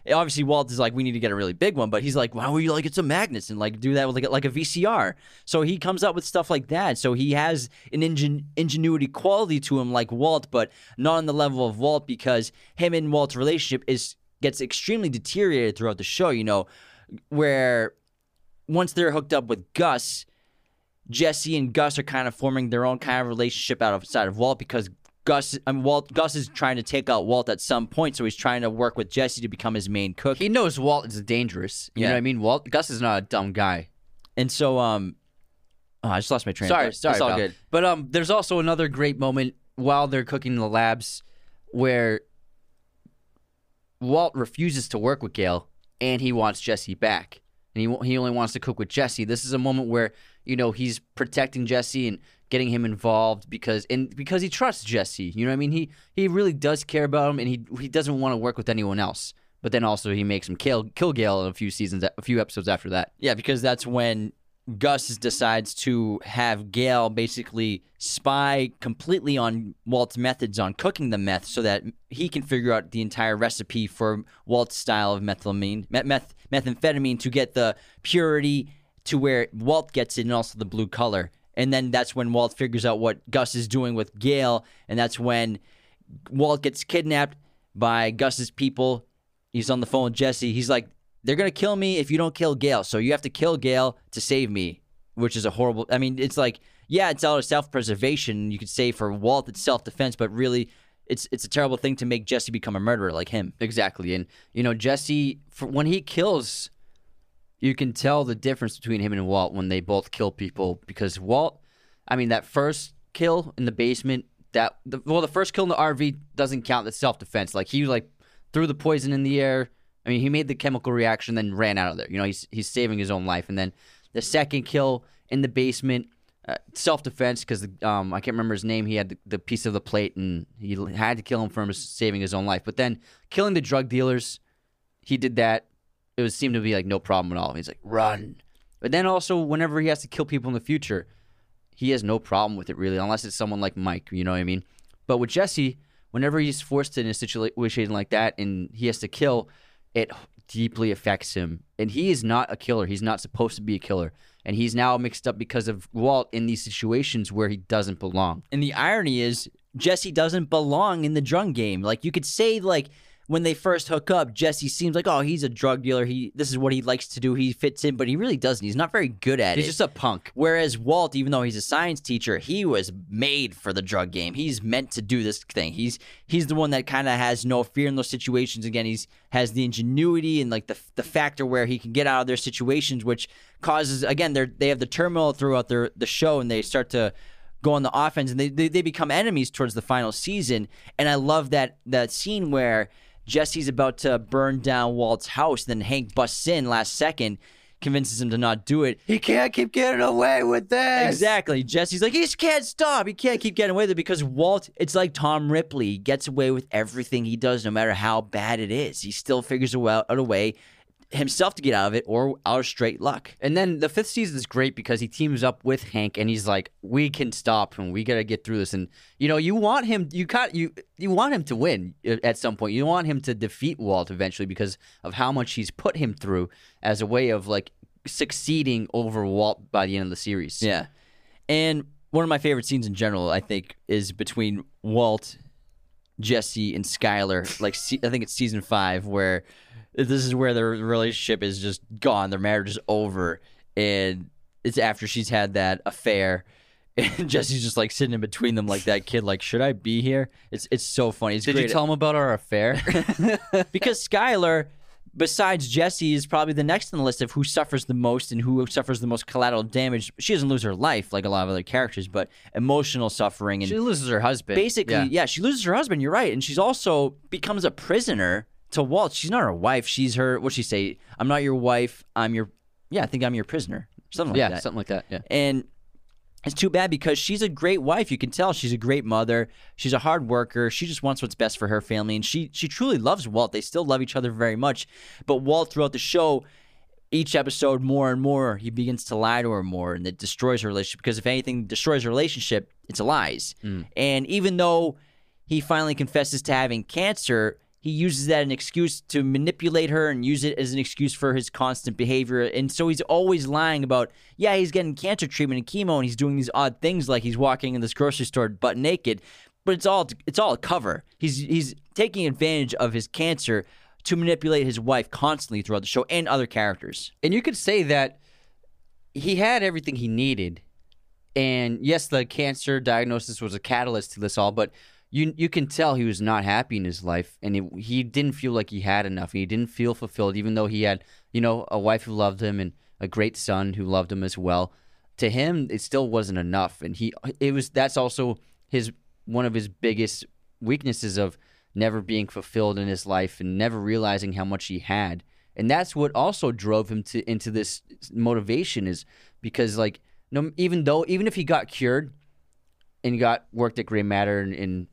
idea? Obviously, Walt is like, we need to get a really big one, but he's like, why would you like it's a magnets and like do that with like, a- like a VCR? So he comes up with stuff like that. So he has an ingen- ingenuity quality to him, like Walt, but not on the level of Walt because him and Walt's relationship is gets extremely deteriorated throughout the show. You know, where once they're hooked up with Gus, Jesse and Gus are kind of forming their own kind of relationship outside of Walt because Gus, I mean, Walt, Gus is trying to take out Walt at some point, so he's trying to work with Jesse to become his main cook. He knows Walt is dangerous. You Yeah. know what I mean? Walt Gus is not a dumb guy. And so, um, oh, I just lost my train. Sorry, of thought. sorry. It's all pal. good. But um, there's also another great moment while they're cooking the labs where Walt refuses to work with Gale and he wants Jesse back. And he he only wants to cook with Jesse. This is a moment where you know he's protecting Jesse and getting him involved because and because he trusts Jesse. You know what I mean? He he really does care about him and he he doesn't want to work with anyone else. But then also he makes him kill kill Gale a few seasons a few episodes after that. Yeah, because that's when Gus decides to have Gale basically spy completely on Walt's methods on cooking the meth so that he can figure out the entire recipe for Walt's style of methylamine, meth, meth, methamphetamine to get the purity to where Walt gets it and also the blue color. And then that's when Walt figures out what Gus is doing with Gale. And that's when Walt gets kidnapped by Gus's people. He's on the phone with Jesse. He's like, they're gonna kill me if you don't kill Gale. So you have to kill Gale to save me, which is a horrible. I mean, it's like, yeah, it's out of self-preservation. You could say for Walt, it's self-defense, but really, it's it's a terrible thing to make Jesse become a murderer like him. Exactly, and you know Jesse for, when he kills, you can tell the difference between him and Walt when they both kill people because Walt, I mean that first kill in the basement, that the, well the first kill in the RV doesn't count as self defense. Like he like threw the poison in the air. I mean he made the chemical reaction, then ran out of there. You know he's he's saving his own life, and then the second kill in the basement. Uh, self defense because um, I can't remember his name. He had the, the piece of the plate and he had to kill him for saving his own life. But then killing the drug dealers, he did that. It was seemed to be like no problem at all. He's like run, but then also whenever he has to kill people in the future, he has no problem with it really, unless it's someone like Mike. You know what I mean? But with Jesse, whenever he's forced in a situation like that and he has to kill, it deeply affects him. And he is not a killer. He's not supposed to be a killer. And he's now mixed up because of Walt in these situations where he doesn't belong. And the irony is, Jesse doesn't belong in the drug game. Like you could say, like when they first hook up, Jesse seems like, oh, he's a drug dealer. He this is what he likes to do. He fits in, but he really doesn't. He's not very good at He's it. He's just a punk. Whereas Walt, even though he's a science teacher, he was made for the drug game. He's meant to do this thing. He's he's the one that kind of has no fear in those situations. Again, he's has the ingenuity and like the the factor where he can get out of their situations, which causes again they they have the turmoil throughout their the show, and they start to go on the offense, and they, they they become enemies towards the final season. And I love that that scene where Jesse's about to burn down Walt's house, then Hank busts in last second. Convinces him to not do it. He can't keep getting away with this. Exactly. Jesse's like, he just can't stop. He can't keep getting away with it because Walt, it's like Tom Ripley. He gets away with everything he does, no matter how bad it is. He still figures out a way himself to get out of it or out of straight luck. And then the fifth season is great because he teams up with Hank and he's like, "We can stop him. We gotta get through this." And you know, you want him. You got you. You want him to win at some point. You want him to defeat Walt eventually because of how much he's put him through as a way of like succeeding over Walt by the end of the series. Yeah. And one of my favorite scenes in general, I think, is between Walt, Jesse, and Skyler. Like, I think it's season five, where this is where their relationship is just gone. Their marriage is over. And it's after she's had that affair. And Jesse's just like sitting in between them, like that kid. Like, should I be here? It's it's so funny. It's Did great. you tell him about our affair? because Skyler besides Jesse is probably the next on the list of who suffers the most and who suffers the most collateral damage. She doesn't lose her life like a lot of other characters, but emotional suffering and She loses her husband. basically, Yeah. yeah. she loses her husband. You're right, and she's also becomes a prisoner to Walt. She's not her wife. She's her. What she say? I'm not your wife. I'm your. Yeah, I think I'm your prisoner. Something like yeah, that. something like that. Yeah. And it's too bad because she's a great wife. You can tell she's a great mother. She's a hard worker. She just wants what's best for her family, and she she truly loves Walt. They still love each other very much. But Walt, throughout the show, each episode, more and more, he begins to lie to her more, and it destroys her relationship. Because if anything destroys her relationship, it's lies. Mm. And even though he finally confesses to having cancer, he uses that as an excuse to manipulate her and use it as an excuse for his constant behavior. And so he's always lying about, yeah, he's getting cancer treatment and chemo, and he's doing these odd things like he's walking in this grocery store butt naked. But it's all it's all a cover. He's he's taking advantage of his cancer to manipulate his wife constantly throughout the show and other characters. And you could say that he had everything he needed. And yes, the cancer diagnosis was a catalyst to this all, but you you can tell he was not happy in his life, and it, he didn't feel like he had enough. He didn't feel fulfilled, even though he had you know a wife who loved him and a great son who loved him as well. To him, it still wasn't enough, and he it was that's also his one of his biggest weaknesses of never being fulfilled in his life and never realizing how much he had and that's what also drove him to into this motivation is because like no even though even if he got cured and got worked at gray matter and, and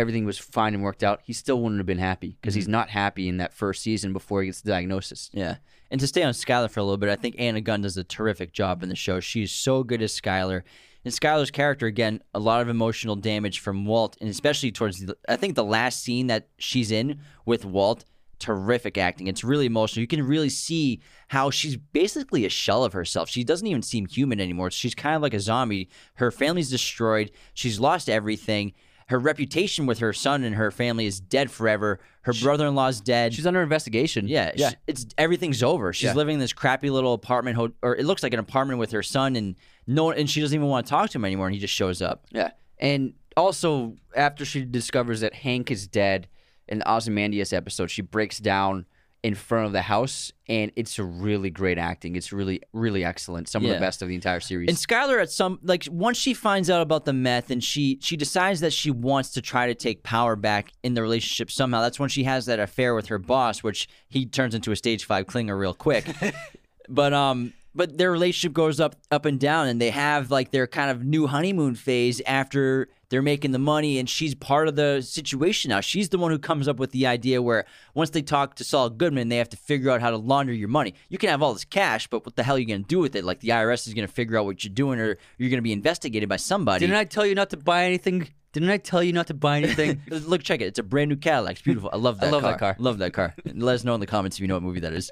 everything was fine and worked out he still wouldn't have been happy because he's mm-hmm. not happy in that first season before he gets the diagnosis Yeah. And to stay on Skyler for a little bit, I think Anna Gunn does a terrific job in the show. She's so good as Skyler. And Skyler's character, again, a lot of emotional damage from Walt, and especially towards the, I think the last scene that she's in with Walt, terrific acting. It's really emotional. You can really see how she's basically a shell of herself. She doesn't even seem human anymore. She's kind of like a zombie. Her family's destroyed. She's lost everything. Her reputation with her son and her family is dead forever. Her brother-in-law's dead. she's under investigation Yeah, yeah sh- it's everything's over. She's Yeah. living in this crappy little apartment, ho- or it looks like an apartment with her son, and no, and she doesn't even want to talk to him anymore. And he just shows up. Yeah. And also, after she discovers that Hank is dead in the Ozymandias episode, she breaks down in front of the house, and it's a really great acting. It's really, really excellent. Some of the best of the entire series. And Skyler, at some like once she finds out about the meth, and she she decides that she wants to try to take power back in the relationship somehow. That's when she has that affair with her boss, which he turns into a stage five clinger real quick. but um. But their relationship goes up up and down, and they have like their kind of new honeymoon phase after they're making the money, and she's part of the situation now. She's the one who comes up with the idea where once they talk to Saul Goodman, they have to figure out how to launder your money. You can have all this cash, but what the hell are you going to do with it? Like the IRS is going to figure out what you're doing, or you're going to be investigated by somebody. Didn't I tell you not to buy anything? Didn't I tell you not to buy anything? Look, check it. It's a brand new Cadillac. It's beautiful. I love that. I love car. that car. Love that car. Let us know in the comments if you know what movie that is.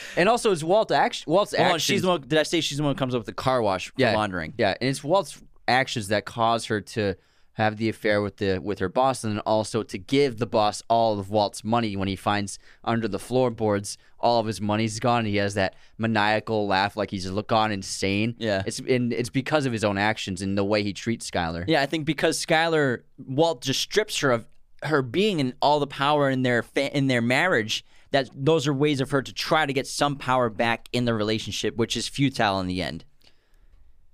and also, it's Walt act- Walt's Hold on, actions. she's the one. Did I say she's the one who comes up with the car wash for yeah, laundering? Yeah, and it's Walt's actions that cause her to have the affair with the with her boss, and then also to give the boss all of Walt's money when he finds under the floorboards all of his money's gone. and He has that maniacal laugh, like he's look on insane. Yeah. it's and it's because of his own actions and the way he treats Skyler. Yeah, I think because Skyler Walt just strips her of her being and all the power in their fa- in their marriage. That those are ways of her to try to get some power back in the relationship, which is futile in the end.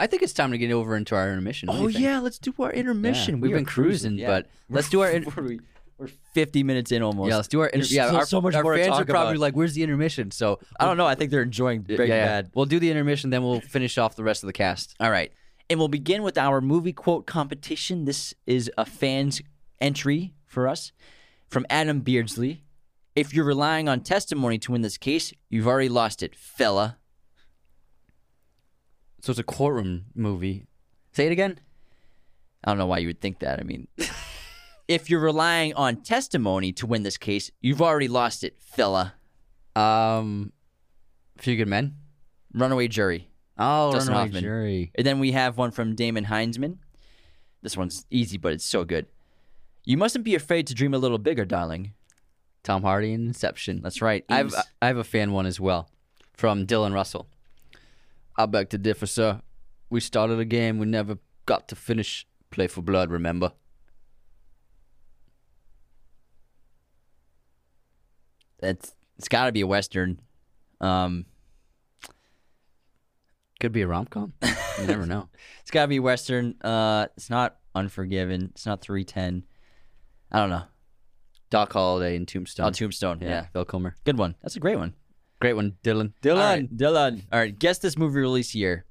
I think it's time to get over into our intermission. What do you oh, think? Oh, let's do our intermission. Yeah, We we've are been cruising, yeah. but let's do our in- we're, we're 50 minutes in almost. yeah. Let's do our inter- There's yeah. still Our, so much our more to fans talk are probably about. like, "Where's the intermission?" So I don't know. I think they're enjoying Breaking yeah, yeah. Bad. We'll do the intermission, then we'll finish off the rest of the cast. All right. And we'll begin with our movie quote competition. This is a fan's entry for us from Adam Beardsley. If you're relying on testimony to win this case, you've already lost it, fella. So it's a courtroom movie. Say it again. I don't know why you would think that. I mean, if you're relying on testimony to win this case, you've already lost it, fella. Um, Few Good Men. Runaway jury. Oh, Dustin Runaway Hoffman. Jury. And then we have one from Damon Heinzman. This one's easy, but it's so good. You mustn't be afraid to dream a little bigger, darling. Tom Hardy and Inception. That's right. I have I have a fan one as well, from Dylan Russell. I beg to differ, sir. We started a game we never got to finish. Play for blood, remember? That's it's got to be a western. Um, Could be a rom com. You never know. it's got to be western. Uh, it's not Unforgiven. It's not 310. I don't know. Doc Holliday and Tombstone. Oh, Tombstone. Yeah. Bill Kilmer. good one. That's a great one. Great one, Dylan. All right, Dylan. All right, guess this movie release year.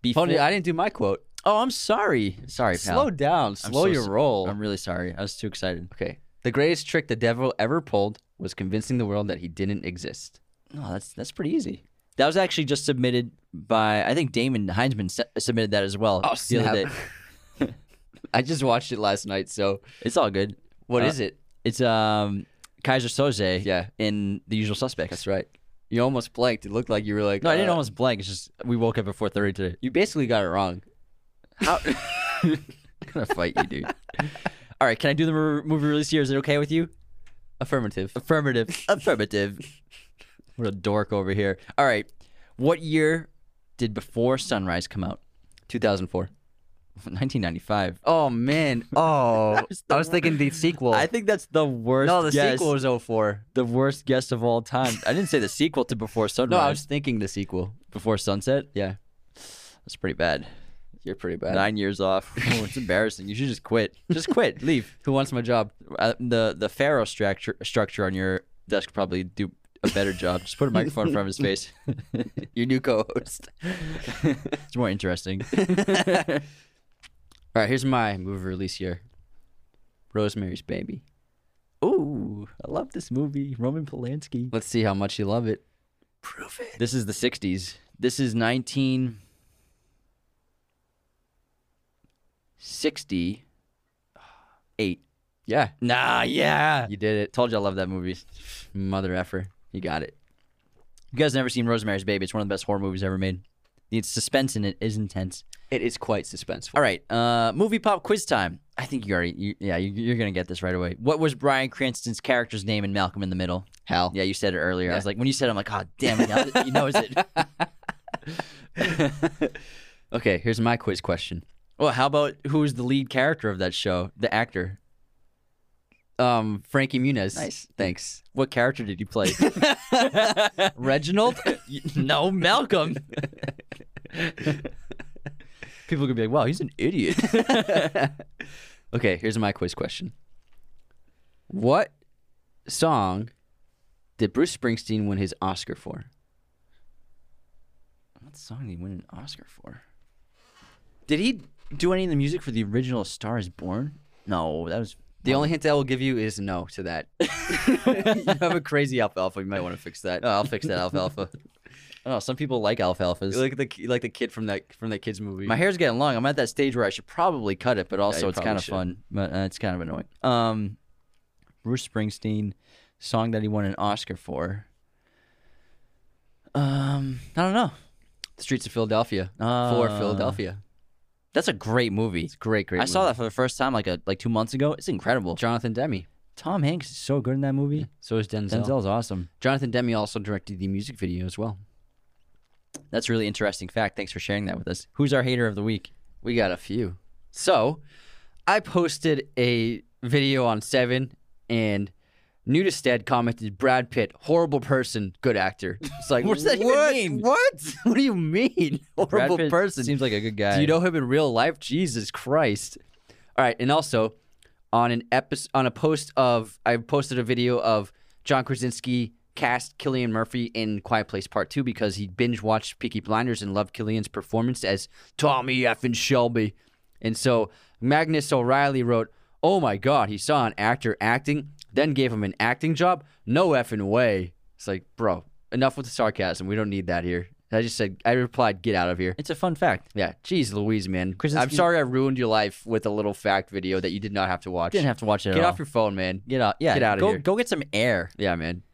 Before, Hold on, I didn't do my quote. oh, I'm sorry. Sorry, pal. Slow down. I'm Slow so your s- roll. I'm really sorry. I was too excited. Okay. The greatest trick the devil ever pulled was convincing the world that he didn't exist. No, that's that's pretty easy. That was actually just submitted by I think Damon Heinzman se- submitted that as well. Oh, the other day. I just watched it last night, so It's all good. what Uh, is it? It's um Keyser Söze Yeah, in The Usual Suspects. that's right. You almost blanked. It looked like you were like, No, I didn't uh, almost blank. It's just we woke up at 4:30 today. You basically got it wrong. How? I'm gonna fight you, dude. All right, can I do the mo- movie release year? Is it okay with you? Affirmative. Affirmative. Affirmative. what a dork over here. All right, what year did Before Sunrise come out? 2004. 1995. Oh man. Oh, I was thinking the sequel. I think that's the worst. no, the guess, sequel was 04. the worst guess of all time. I didn't say the sequel to Before Sunrise. No, I was thinking the sequel. Before Sunset. Yeah, That's pretty bad. you're pretty bad. Nine years off. Oh, it's embarrassing. You should just quit. Just quit. Leave. Who wants my job? Uh, the the Pharaoh structure structure on your desk probably do a better job. Just put a microphone in front of his face. Your new co-host. it's more interesting. All right, here's my movie release year. Rosemary's Baby. Ooh, I love this movie. Roman Polanski. Let's see how much you love it. Prove it. This is the 60s. This is 1968. Yeah, Nah, yeah. you did it. Told you I love that movie. Mother effer. You got it. You guys never seen Rosemary's Baby? It's one of the best horror movies ever made. The suspense in it is intense. It is quite suspenseful. All right, uh, movie pop quiz time. I think you already, you, yeah, you, you're gonna get this right away. What was Bryan Cranston's character's name in Malcolm in the Middle? Hal. Yeah, you said it earlier. I was like, when you said, it, I'm like, oh damn it, now that he knows it. okay, here's my quiz question. well, how about who's the lead character of that show? The actor. Um, Frankie Muniz. Nice. Thanks. What character did you play? Reginald. no, Malcolm. People could be like, wow, he's an idiot. okay, here's my quiz question. What song did Bruce Springsteen win his Oscar for? what song did he win an Oscar for? Did he do any of the music for the original Star is Born? No, that was The only hint I will give you is no to that. you have a crazy alfalfa. You might want to fix that. Oh, I'll fix that alfalfa. Oh, some people like alfalfas. You like the like the kid from that from that kid's movie. My hair's getting long. I'm at that stage where I should probably cut it, but also you it's kind of should. fun. But uh, it's kind of annoying. Um, Bruce Springsteen song that he won an Oscar for. Um, I don't know. The Streets of Philadelphia Uh, for Philadelphia. That's a great movie. It's great, great. I saw that for the first time like a like two months ago. It's incredible. Jonathan Demme. Tom Hanks is so good in that movie. So is Denzel. Denzel's awesome. Jonathan Demme also directed the music video as well. That's a really interesting fact. Thanks for sharing that with us. Who's our hater of the week? We got a few. So, I posted a video on Seven, and Nudisted commented, "Brad Pitt, horrible person, good actor." It's like, What does that even what? mean? What? What do you mean, horrible person? seems like a good guy. Do you know him in real life? Jesus Christ! All right, and also on an episode on a post of I posted a video of John Krasinski cast Cillian Murphy in Quiet Place Part Two because he binge watched Peaky Blinders and loved Cillian's performance as Tommy F. and Shelby, and so Magnus O'Reilly wrote, "Oh my God, he saw an actor acting, then gave him an acting job? No effing way!" It's like, bro, enough with the sarcasm. We don't need that here. I just said, I replied, "Get out of here." It's a fun fact. Yeah, jeez Louise, man. I'm sorry I ruined your life with a little fact video that you did not have to watch. Didn't have to watch it. Get at off all. your phone, man. Get out. Yeah. Get outta go, here. Go get some air. Yeah, man.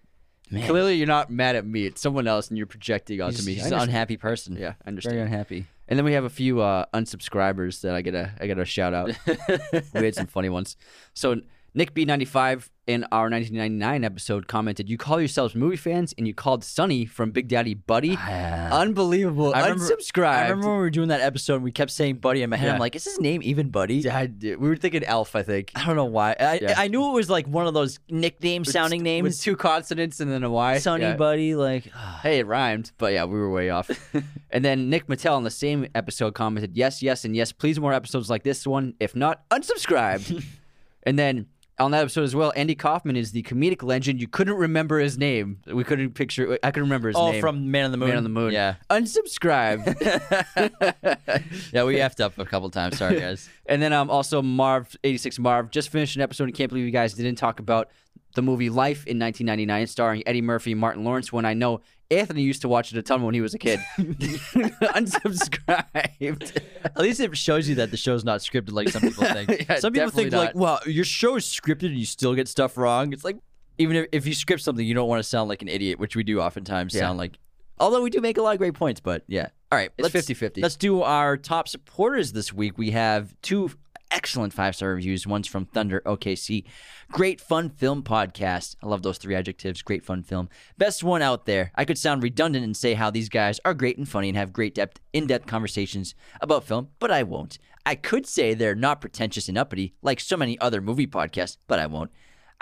Man, Clearly, you're not mad at me. It's someone else, and you're projecting onto he's, me. he's an unhappy person. Yeah, I Very understand. unhappy. And then we have a few uh, unsubscribers that I gotta I gotta shout out. we had some funny ones. So Nick B95 in our 1999 episode commented, "You call yourselves movie fans, and you called Sonny from Big Daddy Buddy. Unbelievable. I remember- Unsubscribed. I remember when we were doing that episode and we kept saying Buddy in my head. Yeah. I'm like, is his name even Buddy? Yeah, I we were thinking Elf, I think. I don't know why. I, Yeah. I knew it was like one of those nickname sounding With names. two consonants and then a Y. Sonny. Buddy, like Hey, it rhymed, but yeah, we were way off. and then Nick Mattel on the same episode commented, "Yes, yes, and yes, please more episodes like this one. If not, unsubscribe." and then on that episode as well, Andy Kaufman is the comedic legend. You couldn't remember his name. We couldn't picture. I couldn't remember his oh, name. from Man on the Moon. Man on the Moon. Yeah, Unsubscribe. yeah, we effed up a couple times. Sorry, guys. and then um, also Marv eighty six Marv just finished an episode. and can't believe you guys didn't talk about the movie Life in 1999, starring Eddie Murphy and Martin Lawrence. When I know Anthony used to watch it a ton when he was a kid. Unsubscribed. At least it shows you that the show's not scripted like some people think. Yeah, some people think definitely like, "Wow, your show is scripted and you still get stuff wrong." It's like even if, if you script something, you don't want to sound like an idiot, which we do oftentimes Yeah. sound like. Although we do make a lot of great points, but yeah. All right, It's let's 50-50. Let's do our top supporters this week. We have two excellent five star reviews. One's from Thunder OKC. Great fun film podcast. I love those three adjectives. Great fun film. Best one out there. I could sound redundant and say how these guys are great and funny and have great depth, in depth conversations about film, but I won't. I could say they're not pretentious and uppity like so many other movie podcasts, but I won't.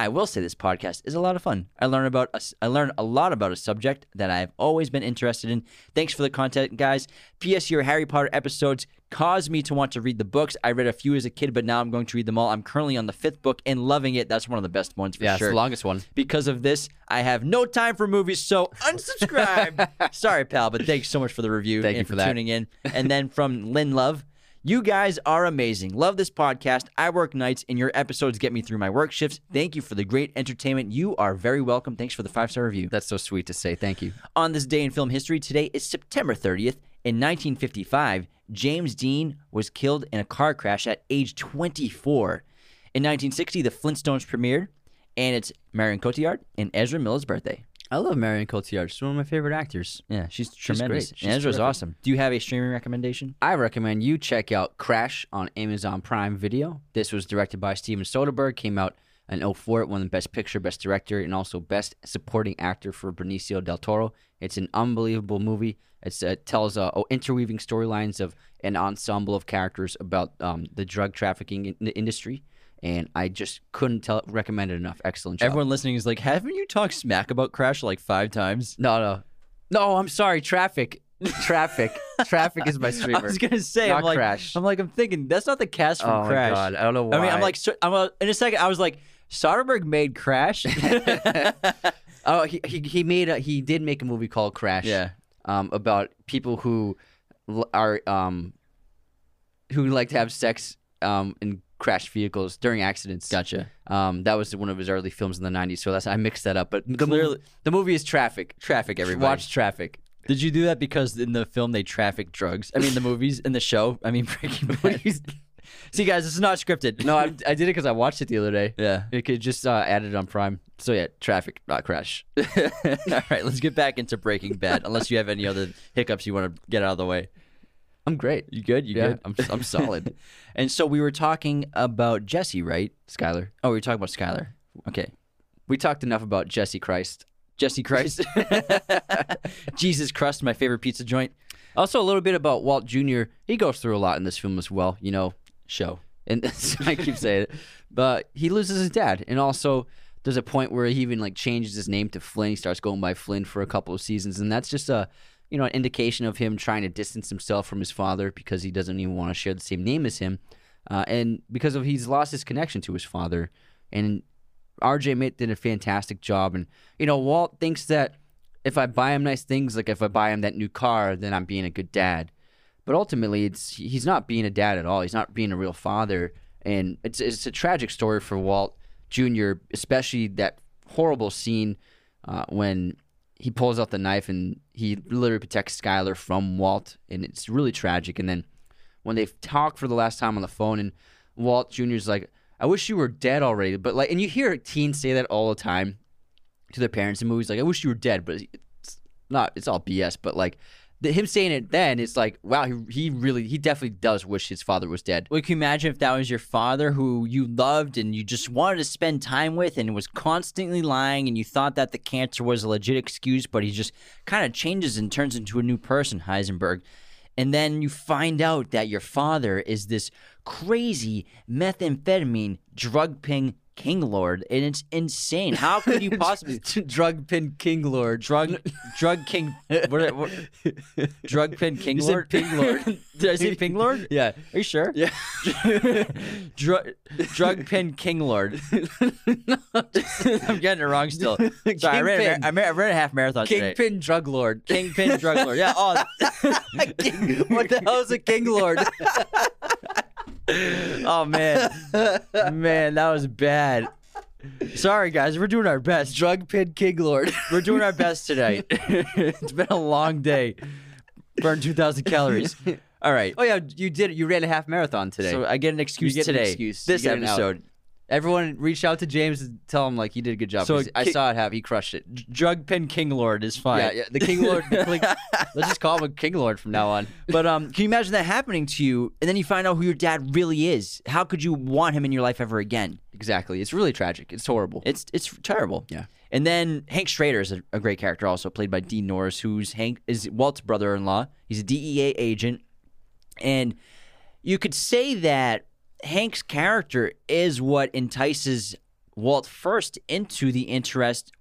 I will say this podcast is a lot of fun. I learn about a, I learn a lot about a subject that I've always been interested in. Thanks for the content, guys. P.S. Your Harry Potter episodes caused me to want to read the books. I read a few as a kid, but now I'm going to read them all. I'm currently on the fifth book and loving it. That's one of the best ones for yeah, sure. the longest one. because of this, I have no time for movies, so unsubscribe. Sorry, pal, but thanks so much for the review Thank and you for, for tuning in. And then from Lynn Love, you guys are amazing. Love this podcast. I work nights, and your episodes get me through my work shifts. Thank you for the great entertainment. You are very welcome. Thanks for the five star review. That's so sweet to say. Thank you. On this day in film history, today is September 30th. In 1955, James Dean was killed in a car crash at age 24. In 1960, The Flintstones premiered, and it's Marion Cotillard and Ezra Miller's birthday. I love Marion Cotillard. She's one of my favorite actors. Yeah, she's tremendous. great. She's and Ezra's terrific. awesome. Do you have a streaming recommendation? I recommend you check out Crash on Amazon Prime Video. This was directed by Steven Soderbergh, came out in 04, it won the Best Picture, Best Director, and also Best Supporting Actor for Benicio del Toro. It's an unbelievable movie. It's, it tells uh, oh, interweaving storylines of an ensemble of characters about um, the drug trafficking in the industry, and I just couldn't tell recommend it enough. Excellent job. Everyone listening is like, haven't you talked smack about Crash like five times? no, no, no. I'm sorry. Traffic, traffic, traffic is my streamer. I was gonna say, Not I'm like, Crash. I'm like, I'm thinking that's not the cast from oh Crash. god, I don't know why. I mean, I'm like, I'm uh, in a second. I was like, Soderbergh made Crash. oh, he, he he made a, he did make a movie called Crash. yeah, Um, about people who are um, who like to have sex um in crashed vehicles during accidents. gotcha. Um, that was one of his early films in the '90s. So that's I mixed that up. But the Clearly- movie, the movie is Traffic. Traffic, everybody. Watch Traffic. Did you do that because in the film they traffic drugs? I mean, the movies in the show. I mean, Breaking Bad. See, guys, this is not scripted. no, I, I did it because I watched it the other day. Yeah. It could just uh, added it on Prime. So yeah, Traffic, not Crash. All right, let's get back into Breaking Bad. Unless you have any other hiccups you want to get out of the way. I'm great. You good? You yeah, good? I'm I'm solid. And so we were talking about Jesse, right? Skyler. Oh, we were talking about Skyler. Okay. We talked enough about Jesse Christ. Jesse Christ. Jesus Christ, my favorite pizza joint. Also, a little bit about Walt Jr. He goes through a lot in this film as well. You know, Show. and I keep saying it, but he loses his dad, and also there's a point where he even like changes his name to Flynn. He starts going by Flynn for a couple of seasons, and that's just a you know an indication of him trying to distance himself from his father because he doesn't even want to share the same name as him, uh, and because of he's lost his connection to his father, and RJ Mitte did a fantastic job, and you know Walt thinks that if I buy him nice things, like if I buy him that new car, then I'm being a good dad. But ultimately, it's he's not being a dad at all. He's not being a real father, and it's it's a tragic story for Walt Jr. Especially that horrible scene uh, when he pulls out the knife and he literally protects Skyler from Walt, and it's really tragic. And then when they talk for the last time on the phone, and Walt Jr.'s like, "I wish you were dead already," but like, and you hear teens say that all the time to their parents in movies, like, "I wish you were dead," but it's not. It's all BS. But like him saying it then it's like wow he, he really he definitely does wish his father was dead Well, can you imagine if that was your father who you loved and you just wanted to spend time with and was constantly lying and you thought that the cancer was a legit excuse, but he just kind of changes and turns into a new person, Heisenberg. And then you find out that your father is this crazy methamphetamine drug ping king lord, and it's insane. How could you possibly drug pin king lord drug drug king what, what, drug pin king You lord ping lord. Did I say ping lord? yeah Are you sure? yeah drug drug pin king lord. I'm getting it wrong still. Sorry, I ran, a, ran, I ran a half marathon today. kingpin drug lord Kingpin drug lord. Yeah. Oh, King- what the hell is a king lord oh man, man, that was bad. Sorry guys, we're doing our best. drug pin king lord We're doing our best tonight. it's been a long day. Burned 2,000 calories. All right. oh yeah you did you ran a half marathon today So I get an excuse get an today. excuse. This You get an episode. Everyone reached out to james and tell him like he did a good job So i ki- saw it have he crushed it Drug pin king lord is fine. yeah, yeah the king lord the king- let's just call him a king lord from now on But um, can you imagine that happening to you, and then you find out who your dad really is? How could you want him in your life ever again? exactly it's really tragic it's horrible It's it's terrible. Yeah. And then Hank Schrader is a, a great character, also played by Dean Norris, who's Hank is Walt's brother-in-law. He's a DEA agent, and you could say that Hank's character is what entices Walt first into the interest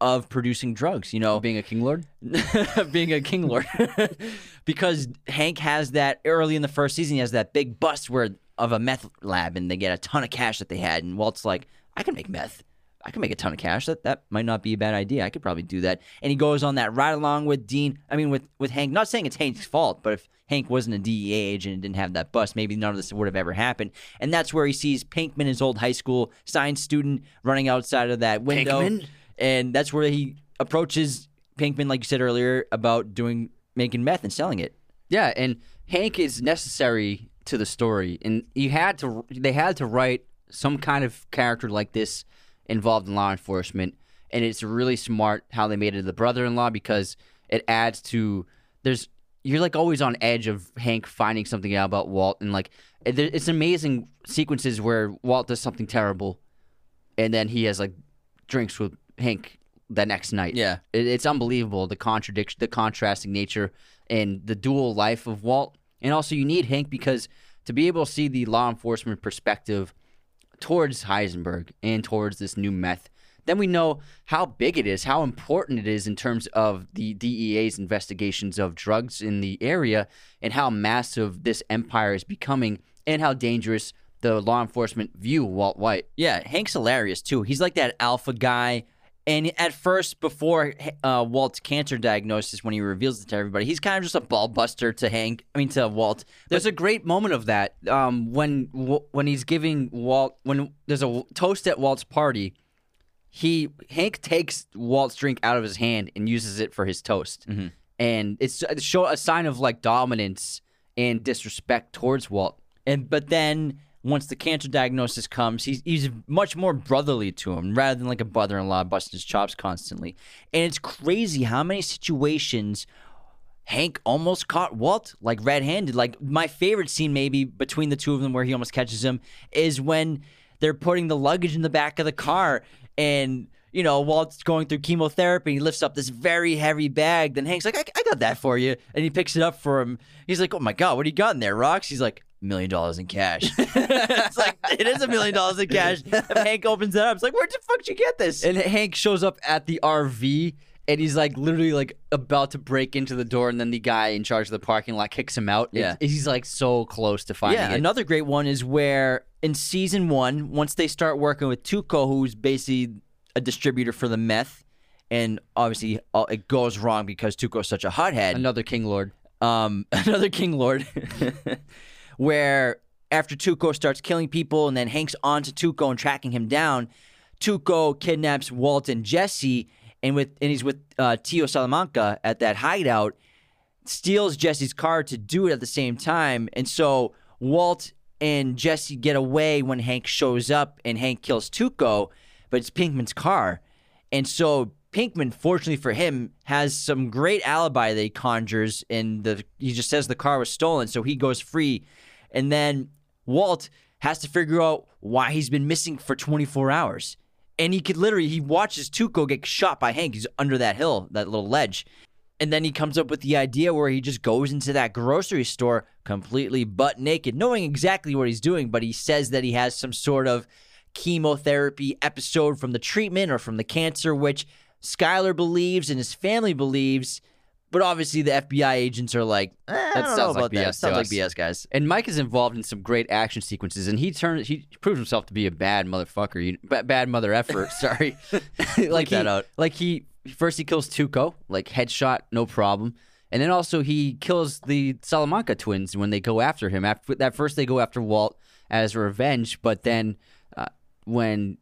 of producing drugs. You know, being a king lord being a king lord because Hank has that early in the first season. He has that big bust where of a meth lab, and they get a ton of cash that they had. And Walt's like, "I can make meth. I can make a ton of cash. That that might not be a bad idea. I could probably do that." And he goes on that ride along with Dean. I mean, with with Hank. Not saying it's Hank's fault, but if Hank wasn't a DEA agent and didn't have that bust, maybe none of this would have ever happened. And that's where he sees Pinkman, his old high school science student, running outside of that window Pinkman? and that's where he approaches Pinkman, like you said earlier, about doing making meth and selling it. Yeah, and Hank is necessary to the story, and you had to they had to write some kind of character like this involved in law enforcement, and it's really smart how they made it the brother-in-law because it adds to there's you're like always on edge of Hank finding something out about Walt, and like it's amazing sequences where Walt does something terrible, and then he has like drinks with Hank the next night. Yeah. It, it's unbelievable the contradiction, the contrasting nature, and the dual life of Walt. And also, you need Hank because to be able to see the law enforcement perspective towards Heisenberg and towards this new meth, then we know how big it is, how important it is in terms of the DEA's investigations of drugs in the area, and how massive this empire is becoming, and how dangerous the law enforcement view Walt White. Yeah, Hank's hilarious too. He's like that alpha guy. And at first, before uh, Walt's cancer diagnosis, when he reveals it to everybody, he's kind of just a ball buster to Hank. I mean, to Walt. There's a great moment of that um, when when he's giving Walt when there's a toast at Walt's party. He Hank takes Walt's drink out of his hand and uses it for his toast, mm-hmm. and it's a show a sign of like dominance and disrespect towards Walt. And but then once the cancer diagnosis comes, he's he's much more brotherly to him rather than like a brother-in-law busting his chops constantly. And it's crazy how many situations Hank almost caught Walt like red-handed. Like my favorite scene maybe between the two of them where he almost catches him is when they're putting the luggage in the back of the car and you know, Walt's going through chemotherapy. He lifts up this very heavy bag. Then Hank's like, I, I got that for you. And he picks it up for him. He's like, Oh my God, what do you got in there, Rocks? He's like, million dollars in cash. it's like, it is a million dollars in cash. And Hank opens it up. It's like, where the fuck did you get this? And Hank shows up at the RV and he's like literally like about to break into the door, and then the guy in charge of the parking lot kicks him out. Yeah. It's- he's like so close to finding yeah, it. another great one is where in season one, once they start working with Tuco, who's basically a distributor for the meth, and obviously uh, it goes wrong because Tuco's such a hothead. another King Lord. um, another King Lord, where after Tuco starts killing people and then Hank's on to Tuco and tracking him down, Tuco kidnaps Walt and Jesse, and with and he's with uh, Tio Salamanca at that hideout, steals Jesse's car to do it at the same time, and so Walt and Jesse get away when Hank shows up and Hank kills Tuco, but it's Pinkman's car, and so Pinkman, fortunately for him, has some great alibi that he conjures, and the he just says the car was stolen, so he goes free. And then Walt has to figure out why he's been missing for 24 hours. And he could literally he watches Tuco get shot by Hank. He's under that hill, that little ledge. And then he comes up with the idea where he just goes into that grocery store completely butt naked, knowing exactly what he's doing, but he says that he has some sort of chemotherapy episode from the treatment or from the cancer, which Skyler believes and his family believes. But obviously, the FBI agents are like, eh, I That sounds like about that. BS Sounds like. BS, guys. And Mike is involved in some great action sequences, and he turns he proves himself to be a bad motherfucker, you, ba- bad mother effer. sorry, like he, that out. like he first he kills Tuco, like headshot, no problem, and then also he kills the Salamanca twins when they go after him. After that, first they go after Walt as revenge, but then uh, when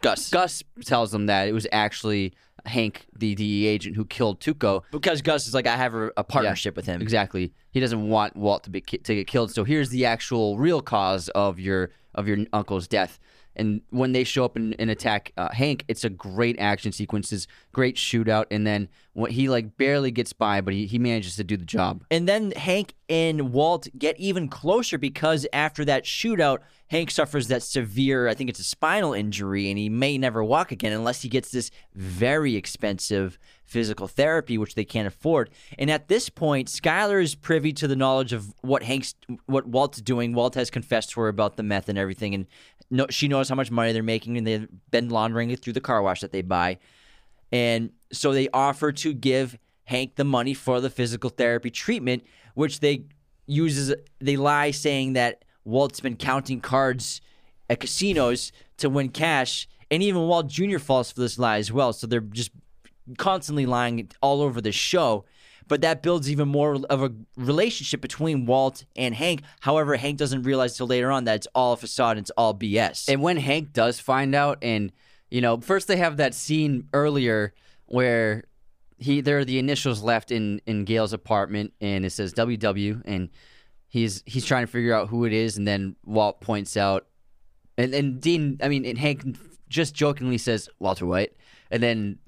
Gus. Gus tells them that it was actually Hank, the DE agent, who killed Tuco. Because Gus is like, I have a, a partnership with him. Exactly. He doesn't want Walt to be ki- to get killed. So here's the actual real cause of your of your uncle's death. And when they show up and, and attack uh, Hank, it's a great action sequences, great shootout, and then when he like barely gets by, but he, he manages to do the job. And then Hank and Walt get even closer because after that shootout, Hank suffers that severe, I think it's a spinal injury, and he may never walk again unless he gets this very expensive physical therapy, which they can't afford. And at this point, Skyler is privy to the knowledge of what Hank's, what Walt's doing. Walt has confessed to her about the meth and everything, and no, she knows how much money they're making, and they've been laundering it through the car wash that they buy. And so they offer to give Hank the money for the physical therapy treatment, which they uses they lie saying that Walt's been counting cards at casinos to win cash, and even Walt Jr. falls for this lie as well. So they're just constantly lying all over the show. But that builds even more of a relationship between Walt and Hank. However, Hank doesn't realize till later on that it's all a facade and it's all BS. And when Hank does find out, and you know, first they have that scene earlier where he there are the initials left in in Gale's apartment, and it says WW, and he's he's trying to figure out who it is, and then Walt points out, and and Dean, I mean, and Hank just jokingly says Walter White, and then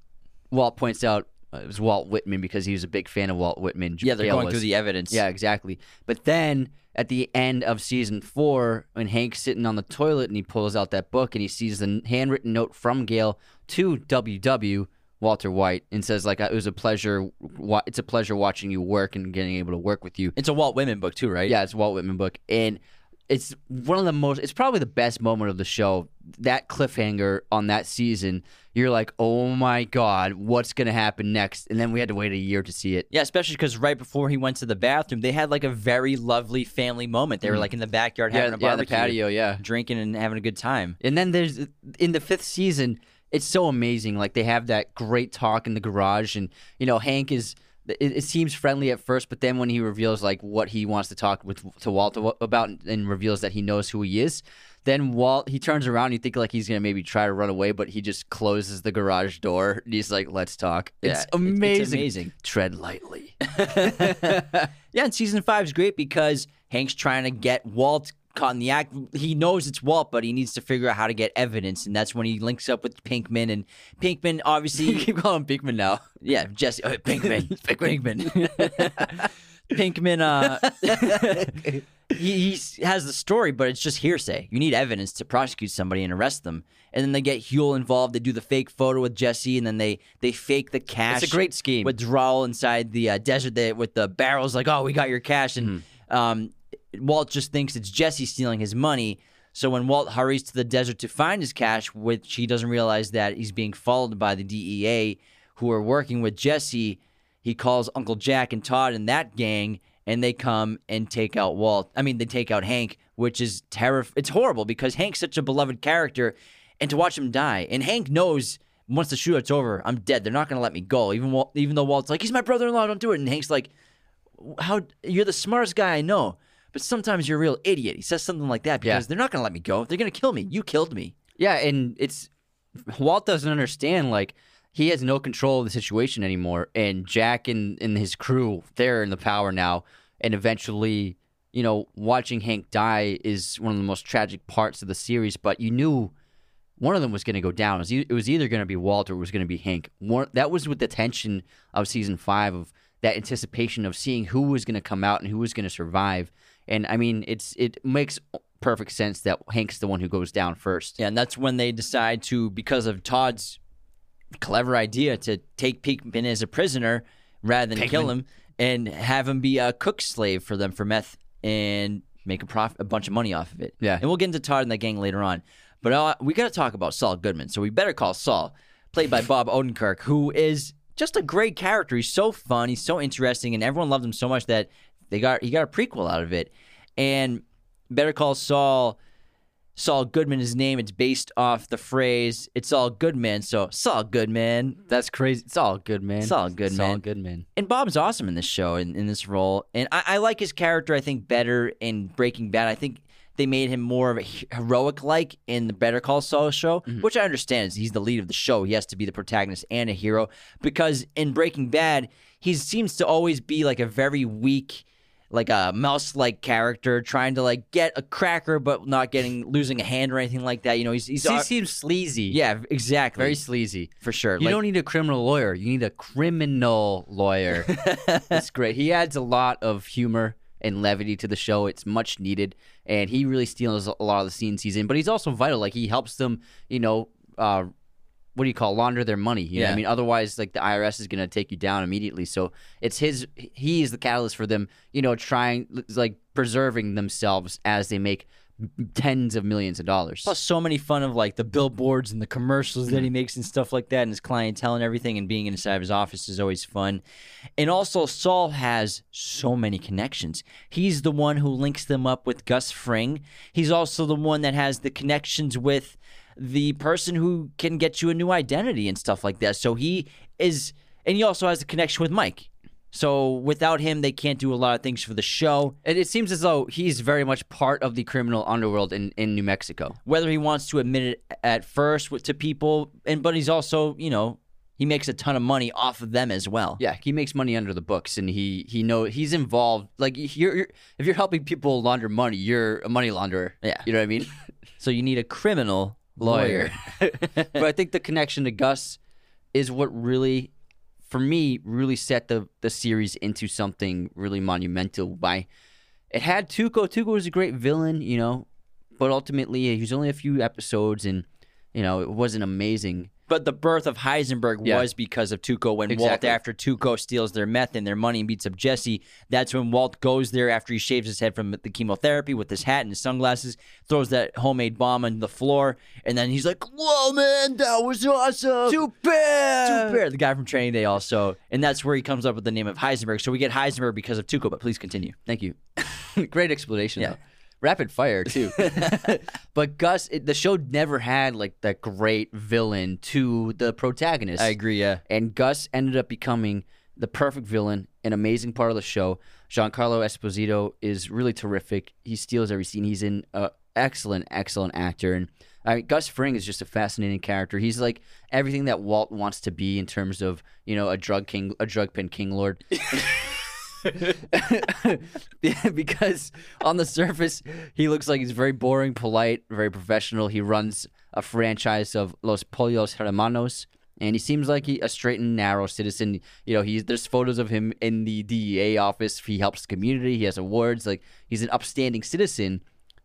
Walt points out uh, it was Walt Whitman because he was a big fan of Walt Whitman. yeah, they're going was. through the evidence. Yeah, exactly. But then at the end of season four, when Hank's sitting on the toilet and he pulls out that book and he sees the handwritten note from Gale to WW Walter White and says like it was a pleasure. wa- It's a pleasure watching you work and getting able to work with you. It's a Walt Whitman book too, right? Yeah, it's a Walt Whitman book, and it's one of the most. It's probably the best moment of the show. That cliffhanger on that season, you're like, oh my god, what's gonna happen next? And then we had to wait a year to see it. Yeah, especially because right before he went to the bathroom, they had like a very lovely family moment. They were like in the backyard having a Mm. yeah, the patio, yeah. drinking and having a good time. And then there's in the fifth season, it's so amazing. Like they have that great talk in the garage, and you know Hank is. It, it seems friendly at first, but then when he reveals like what he wants to talk with to Walt about, and reveals that he knows who he is, then Walt he turns around. And you think like he's gonna maybe try to run away, but he just closes the garage door. And he's like, "Let's talk." Yeah, it's it's amazing. amazing. Tread lightly. Yeah, and season five is great because Hank's trying to get Walt caught in the act. He knows it's Walt, but he needs to figure out how to get evidence, and that's when he links up with Pinkman. And Pinkman, obviously, you keep calling him Beekman now. yeah, Jesse uh, Pinkman, Pinkman, Pinkman. Uh, he, he has the story, but it's just hearsay. You need evidence to prosecute somebody and arrest them. And then they get Huell involved. They do the fake photo with Jesse, and then they they fake the cash. It's a great scheme. withdrawal inside the uh, desert there with the barrels. Like, oh, we got your cash, and Mm-hmm. um, Walt just thinks it's Jesse stealing his money. So when Walt hurries to the desert to find his cash, which he doesn't realize that he's being followed by the DEA, who are working with Jesse, he calls Uncle Jack and Todd and that gang, and they come and take out Walt. I mean, they take out Hank, which is terrifying. It's horrible because Hank's such a beloved character, and to watch him die, and Hank knows once the shootout's over, I'm dead. They're not going to let me go. Even Walt, even though Walt's like, he's my brother-in-law, don't do it, and Hank's like, how you're the smartest guy I know, but sometimes you're a real idiot. He says something like that because Yeah. they're not going to let me go. They're going to kill me. You killed me. Yeah, and it's Walt doesn't understand like he has no control of the situation anymore, and Jack and, and his crew they're in the power now, and eventually, you know, watching Hank die is one of the most tragic parts of the series. But you knew one of them was going to go down. It was, it was either going to be Walt or it was going to be Hank. One, that was with the tension of season five of that anticipation of seeing who was going to come out and who was going to survive. And I mean, it's it makes perfect sense that Hank's the one who goes down first. Yeah, and that's when they decide to, because of Todd's clever idea to take Pinkman as a prisoner rather than kill him and have him be a cook slave for them for meth and make a prof- a bunch of money off of it. Yeah. and we'll get into Todd and that gang later on. But uh, we got to talk about Saul Goodman, so we better call Saul, played by Bob Odenkirk, who is just a great character. He's so fun, he's so interesting, and everyone loved him so much that they got he got a prequel out of it. And Better Call Saul. Saul Goodman is name. It's based off the phrase "It's all good, man." So Saul Goodman, That's crazy. It's all good, man. It's all good, It's all man. good, man. and Bob's awesome in this show in, in this role. And I, I like his character. I think better in Breaking Bad. I think they made him more of a heroic like in the Better Call Saul show, mm-hmm. which I understand is he's the lead of the show. He has to be the protagonist and a hero because in Breaking Bad he seems to always be like a very weak. Like a mouse-like character trying to like get a cracker, but not getting losing a hand or anything like that. You know, he's he's He seems sleazy. yeah, exactly, Very sleazy. for sure. You Like- don't need a criminal lawyer. You need a criminal lawyer. That's great. He adds a lot of humor and levity to the show. It's much needed, and he really steals a lot of the scenes he's in. But he's also vital. Like he helps them, you know, uh, what do you call launder their money? You know Yeah. I mean, otherwise, like the IRS is going to take you down immediately. So it's his. He is the catalyst for them. You know, trying like preserving themselves as they make tens of millions of dollars. Plus, so many fun of like the billboards and the commercials that he mm. makes and stuff like that, and his clientele and everything, and being inside of his office is always fun. And also, Saul has so many connections. He's the one who links them up with Gus Fring. He's also the one that has the connections with the person who can get you a new identity and stuff like that. So he is, and he also has the connection with Mike. So without him, they can't do a lot of things for the show. And it seems as though he's very much part of the criminal underworld in, in New Mexico. whether he wants to admit it at first to people and but he's also you know he makes a ton of money off of them as well Yeah, he makes money under the books, and he he know he's involved. Like you're, you're if you're helping people launder money, you're a money launderer. Yeah. you know what I mean. so you need a criminal lawyer, but I think the connection to Gus is what really, for me, really set the the series into something really monumental. By it had Tuco. Tuco was a great villain, you know, but ultimately he was only a few episodes, and you know it wasn't amazing. But the birth of heisenberg Yeah. was because of tuco when Exactly. walt after tuco steals their meth and their money and beats up jesse that's when walt goes there after he shaves his head from the chemotherapy with his hat and his sunglasses throws that homemade bomb on the floor and then he's like whoa man that was awesome Super. Super. The guy from Training Day also, and that's where he comes up with the name of Heisenberg. So we get Heisenberg because of Tuco. But please continue. Thank you. Great explanation. Yeah. though. Rapid fire too. but Gus, it, the show never had like that great villain to the protagonist. I agree. Yeah. and Gus ended up becoming the perfect villain, an amazing part of the show. Giancarlo Esposito is really terrific. He steals every scene he's in. Uh, excellent, excellent actor, and I mean, Gus Fring is just a fascinating character. He's like everything that Walt wants to be in terms of you know a drug king, a drug pen king lord. Because on the surface he looks like he's very boring, polite, very professional. He runs a franchise of Los Pollos Hermanos, and he seems like he, a straight and narrow citizen. You know, he's there's photos of him in the DEA office. He helps the community. He has awards. Like he's an upstanding citizen,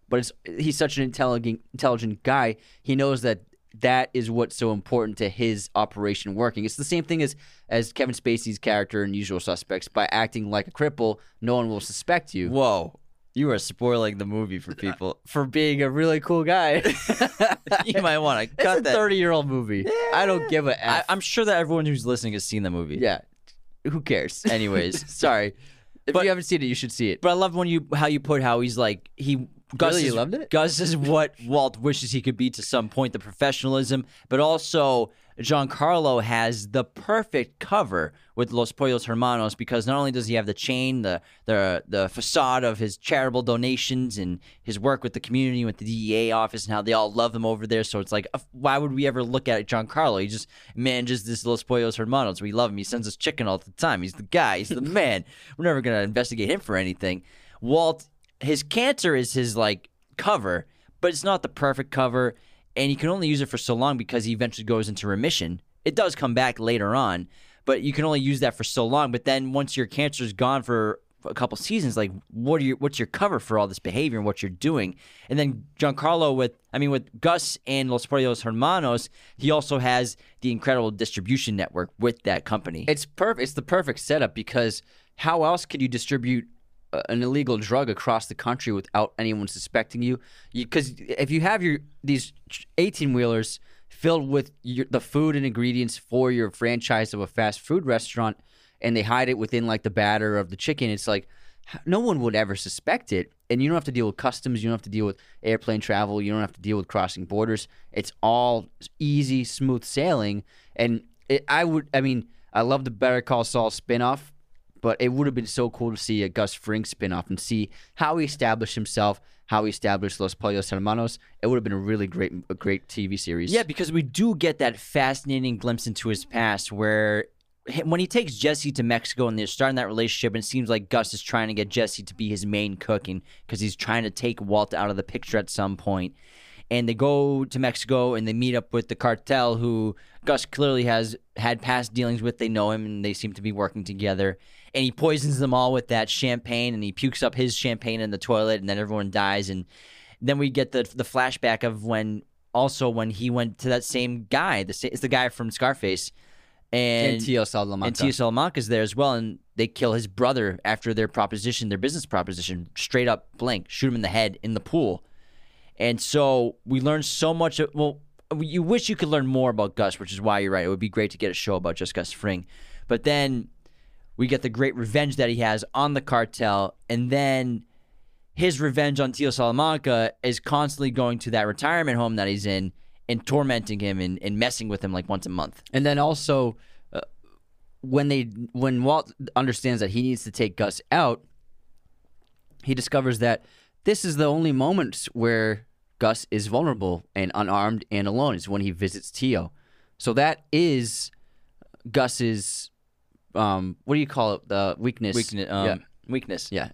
but he's such an intelligent intelligent guy. He knows that that is what's so important to his operation working. It's the same thing as as Kevin Spacey's character in Usual Suspects. By acting like a cripple, no one will suspect you Whoa. You are spoiling the movie for people. for being a really cool guy. you might want to it's a cut that. thirty year old movie. I don't give a I, F. I'm sure that everyone who's listening has seen the movie. yeah, who cares? Anyways. sorry. If But- you haven't seen it, you should see it. But I love when you how you put how he's like he Gus Really? Is, loved it? Gus is what Walt wishes he could be to some point, the professionalism, but also Giancarlo has the perfect cover with Los Pollos Hermanos because not only does he have the chain, the the the facade of his charitable donations and his work with the community, with the DEA office, and how they all love him over there. So it's like, uh, why would we ever look at Giancarlo? He just manages this Los Pollos Hermanos. We love him. He sends us chicken all the time. He's the guy. He's the man. We're never gonna investigate him for anything. Walt, his cancer is his like cover, but it's not the perfect cover. and you can only use it for so long because he eventually goes into remission. It does come back later on, but you can only use that for so long. But then once your cancer is gone for a couple seasons, like what are your what's your cover for all this behavior and what you're doing? And then Giancarlo with I mean with Gus and Los Pollos Hermanos, he also has the incredible distribution network with that company. It's perfect. It's the perfect setup because how else could you distribute an illegal drug across the country without anyone suspecting you? Because if you have your these eighteen wheelers filled with your, the food and ingredients for your franchise of a fast food restaurant, and they hide it within like the batter of the chicken, it's like no one would ever suspect it. And you don't have to deal with customs. You don't have to deal with airplane travel. You don't have to deal with crossing borders. It's all easy, smooth sailing. And it, I would, I mean, I love the Better Call Saul spinoff, but it would have been so cool to see a Gus Fring spinoff and see how he established himself, how he established Los Pollos Hermanos. It would have been a really great, a great TV series. Yeah, because we do get that fascinating glimpse into his past where when he takes Jesse to Mexico and they're starting that relationship, and it seems like Gus is trying to get Jesse to be his main cooking because he's trying to take Walt out of the picture at some point. And they go to Mexico and they meet up with the cartel, who Gus clearly has had past dealings with. They know him and they seem to be working together. And he poisons them all with that champagne and he pukes up his champagne in the toilet, and then everyone dies. And then we get the the flashback of when also when he went to that same guy. The it's the guy from Scarface and, and Tio Salamanca. and Tio Salamanca's there as well, and they kill his brother after their proposition, their business proposition, straight up blank, shoot him in the head in the pool. And so we learned so much. Of, well, you wish you could learn more about Gus, which is why you're right. It would be great to get a show about just Gus Fring. But then we get the great revenge that he has on the cartel, and then his revenge on Tio Salamanca is constantly going to that retirement home that he's in and tormenting him and, and messing with him like once a month. And then also, uh, when they when Walt understands that he needs to take Gus out, he discovers that this is the only moment where Gus is vulnerable and unarmed and alone is when he visits Tio. So that is Gus's um, what do you call it? The weakness. Weakness. Um, yeah. Weakness. Yeah.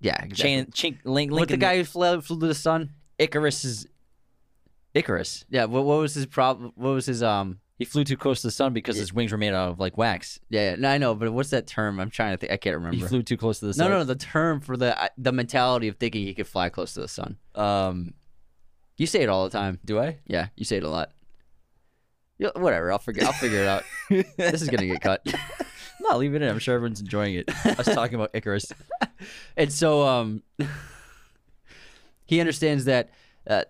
Yeah. Exactly. Chain, chink, link, With the guy who flew, flew to the sun. Icarus is Icarus. Yeah. What, what was his problem? What was his um? He flew too close to the sun because his wings were made out of like wax. Yeah. yeah. No, I know, but what's that term? I'm trying to think. I can't remember. He flew too close to the sun. no, no. The term for the uh, the mentality of thinking he could fly close to the sun. Um, You say it all the time. do I? Yeah, you say it a lot. Yeah, whatever. I'll figure. I'll figure it out. this is gonna get cut. No, leave it in. I'm sure everyone's enjoying it. Us talking about Icarus. And so, um, he understands that uh,